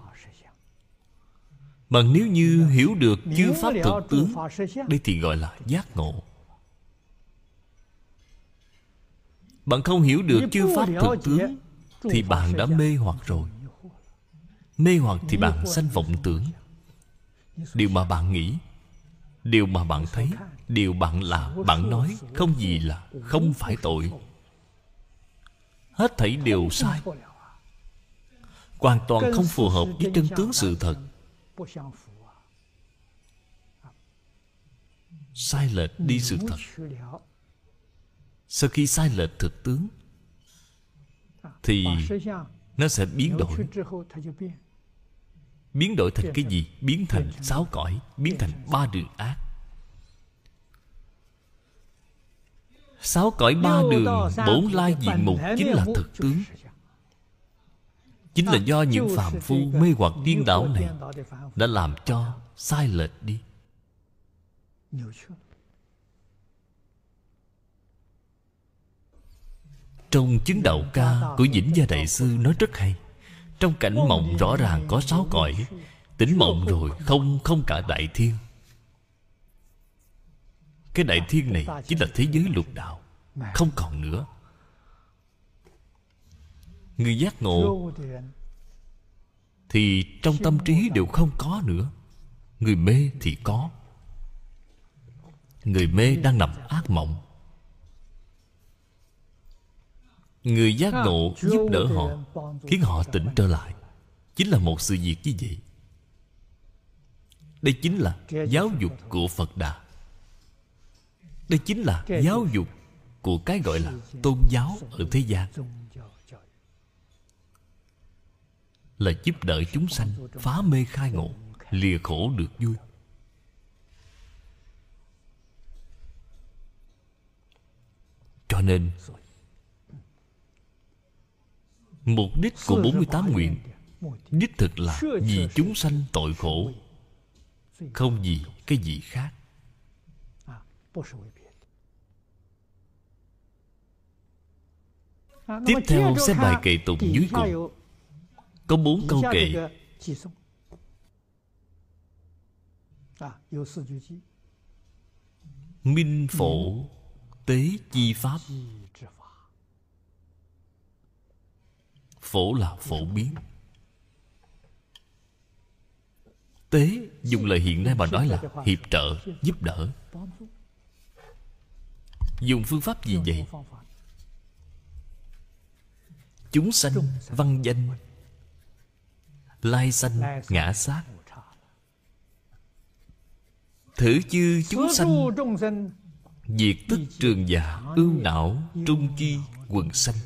S2: Mà nếu như hiểu được chư Pháp thực tướng, Đây thì gọi là giác ngộ. Bạn không hiểu được chư Pháp thực tướng Thì bạn đã mê hoặc rồi. Mê hoặc thì bạn sanh vọng tưởng. Điều mà bạn nghĩ Điều mà bạn thấy Điều bạn làm, bạn nói Không gì là không phải tội. Hết thảy đều sai. Hoàn toàn không phù hợp với chân tướng sự thật. Sai lệch đi sự thật Sau khi sai lệch thực tướng Thì Nó sẽ biến đổi. Biến đổi thành cái gì? Biến thành sáu cõi Biến thành ba đường ác. Sáu cõi ba đường Bổn lai diện mục Chính là thực tướng. Chính là do những phàm phu mê hoặc điên đảo này Đã làm cho sai lệch đi Trong chứng đạo ca của Vĩnh Gia Đại Sư nói rất hay. Trong cảnh mộng rõ ràng có sáu cõi, Tỉnh mộng rồi không không cả đại thiên. Cái đại thiên này chính là thế giới lục đạo, Không còn nữa. Người giác ngộ Thì trong tâm trí đều không có nữa. Người mê thì có. Người mê đang nằm ác mộng. Người giác ngộ giúp đỡ họ Khiến họ tỉnh trở lại. Chính là một sự việc như vậy. Đây chính là giáo dục của Phật Đà. Đây chính là giáo dục Của cái gọi là tôn giáo ở thế gian. Là giúp đỡ chúng sanh Phá mê khai ngộ Lìa khổ được vui. Cho nên Mục đích của 48 nguyện Đích thực là vì chúng sanh tội khổ Không vì cái gì khác. Tiếp theo xem bài kệ tụng dưới cùng. Có bốn câu kệ. Minh phổ tế chi pháp Phổ là phổ biến. Tế dùng lời hiện nay mà nói là Hiệp trợ, giúp đỡ. Dùng phương pháp gì vậy? Chúng sanh văn danh lai sanh ngã sát. Thử chư chúng sanh diệt tức trường giả ưu não trung chi quần sanh.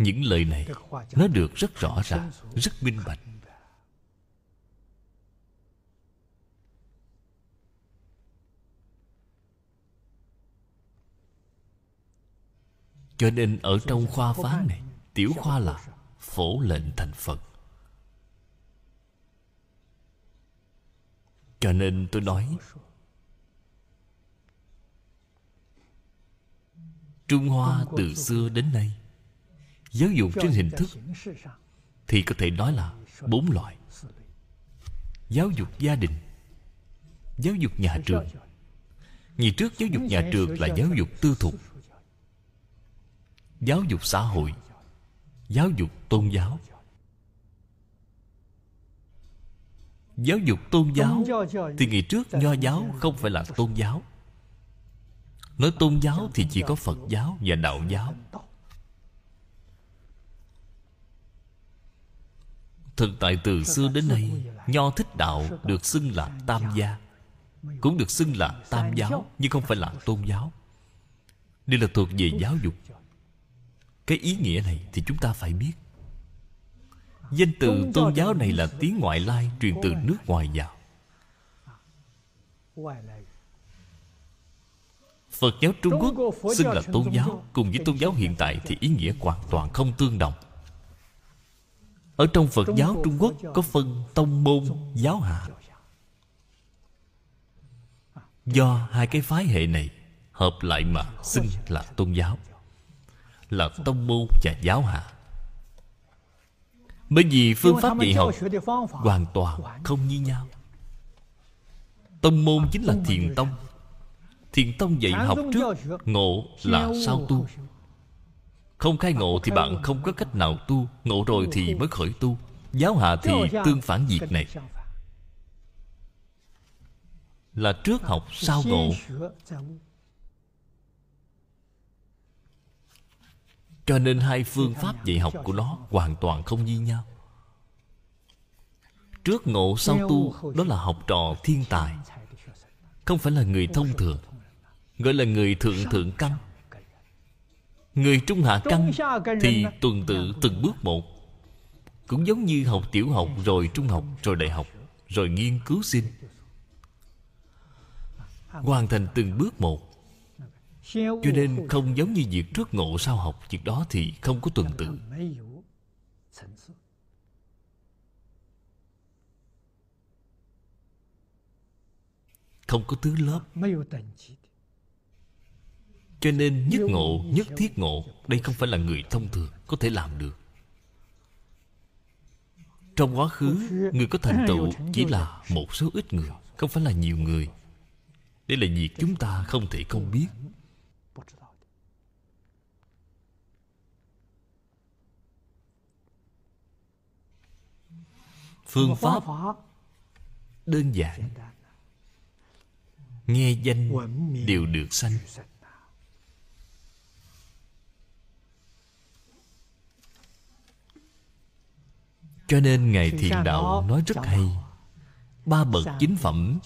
S2: Những lời này nó được rất rõ ràng, rất minh bạch. Cho nên ở trong khoa phán này, tiểu khoa là phổ lệnh thành phật. Cho nên tôi nói, trung hoa từ xưa đến nay giáo dục trên hình thức thì có thể nói là bốn loại. Giáo dục gia đình, giáo dục nhà trường. Ngày trước giáo dục nhà trường là giáo dục tư thục, giáo dục xã hội, giáo dục tôn giáo. Giáo dục tôn giáo thì ngày trước nho giáo không phải là tôn giáo. Nói tôn giáo thì chỉ có phật giáo và đạo giáo. Thực tại từ xưa đến nay, Nho thích đạo được xưng là tam gia. Cũng được xưng là tam giáo, Nhưng không phải là tôn giáo. Đây là thuộc về giáo dục. Cái ý nghĩa này thì chúng ta phải biết. Danh từ tôn giáo này là tiếng ngoại lai Truyền từ nước ngoài vào. Phật giáo Trung Quốc xưng là tôn giáo, Cùng với tôn giáo hiện tại thì ý nghĩa hoàn toàn không tương đồng ở trong Phật giáo Trung Quốc Có phân tông môn giáo hạ. Do hai cái phái hệ này Hợp lại mà xưng là tôn giáo Là tông môn và giáo hạ. Bởi vì phương pháp dạy học Hoàn toàn không như nhau. Tông môn chính là thiền tông. Thiền tông dạy học trước Ngộ là sau tu không khai ngộ thì bạn không có cách nào tu. Ngộ rồi thì mới khởi tu. Giáo hạ thì tương phản việc này. Là trước học sau ngộ Cho nên hai phương pháp dạy học của nó Hoàn toàn không như nhau. Trước ngộ sau tu, Đó là học trò thiên tài. Không phải là người thông thường. Gọi là người thượng thượng căn. Người trung hạ căn Thì tuần tự từng bước một. Cũng giống như học tiểu học Rồi trung học rồi đại học Rồi nghiên cứu sinh. Hoàn thành từng bước một. Cho nên không giống như việc trước ngộ sau học Việc đó thì không có tuần tự. Không có tứ lớp cho nên nhất ngộ nhất thiết ngộ đây không phải là người thông thường có thể làm được. Trong quá khứ người có thành tựu chỉ là một số ít người không phải là nhiều người. Đây là việc chúng ta không thể không biết. Phương pháp đơn giản. Nghe danh đều được sanh Cho nên Ngài Thiện Đạo nói rất hay. Ba bậc chính phẩm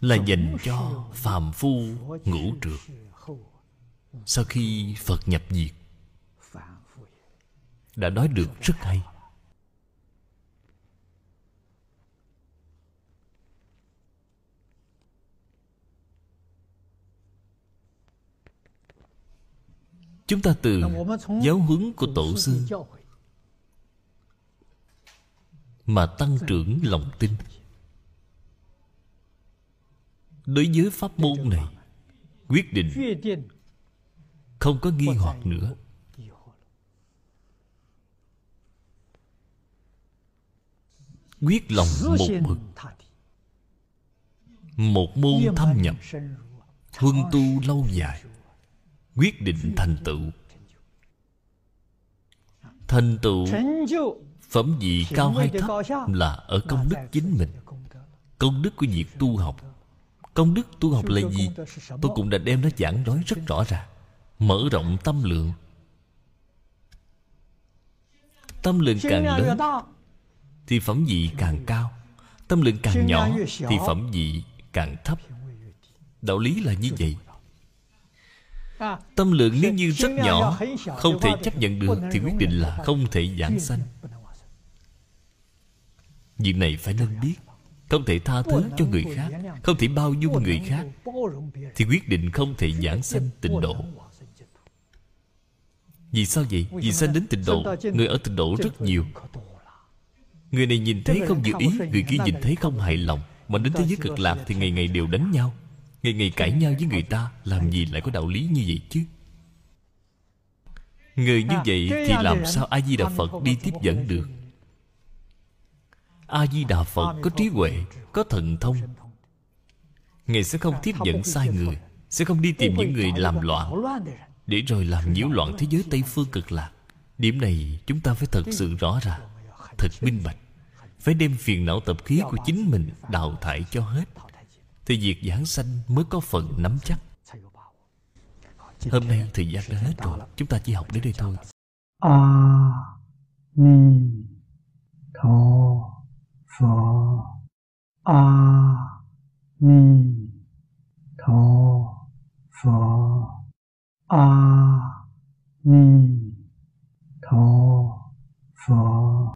S2: Là dành cho phàm phu ngũ trượt Sau khi Phật nhập diệt Đã nói được rất hay. Chúng ta từ giáo huấn của Tổ sư mà tăng trưởng lòng tin. Đối với pháp môn này, quyết định không có nghi hoặc nữa. Quyết lòng một mực, một môn thâm nhập, huân tu lâu dài, quyết định thành tựu. Thành tựu Phẩm vị cao hay thấp là ở công đức chính mình. Công đức của việc tu học. Công đức tu học là gì? Tôi cũng đã đem nó giảng nói rất rõ ràng. Mở rộng tâm lượng. Tâm lượng càng lớn, thì phẩm vị càng cao. Tâm lượng càng nhỏ, thì phẩm vị càng thấp. Đạo lý là như vậy. Tâm lượng nếu như rất nhỏ, không thể chấp nhận được, thì quyết định là không thể giảng sanh việc này phải nên biết. Không thể tha thứ cho người khác, không thể bao dung người khác, thì quyết định không thể giảng sanh tịnh độ. Vì sao vậy? Vì sanh đến tịnh độ, Người ở tịnh độ rất nhiều. Người này nhìn thấy không dự ý, Người kia nhìn thấy không hài lòng. Mà đến thế giới cực lạc thì ngày ngày đều đánh nhau, Ngày ngày cãi nhau với người ta, Làm gì lại có đạo lý như vậy chứ? Người như vậy thì làm sao A-di-đà Phật đi tiếp dẫn được? A-di-đà Phật có trí huệ Có thần thông. Ngài sẽ không tiếp dẫn sai người Sẽ không đi tìm những người làm loạn Để rồi làm nhiễu loạn thế giới Tây Phương cực lạc. Điểm này chúng ta phải thật sự rõ ràng Thật minh bạch. Phải đem phiền não tập khí của chính mình Đào thải cho hết. Thì việc giảng sanh mới có phần nắm chắc. Hôm nay thời gian đã hết rồi Chúng ta chỉ học đến đây thôi.
S1: A Ni Tho Phật A Ni Tho Phở A Ni Tho Phở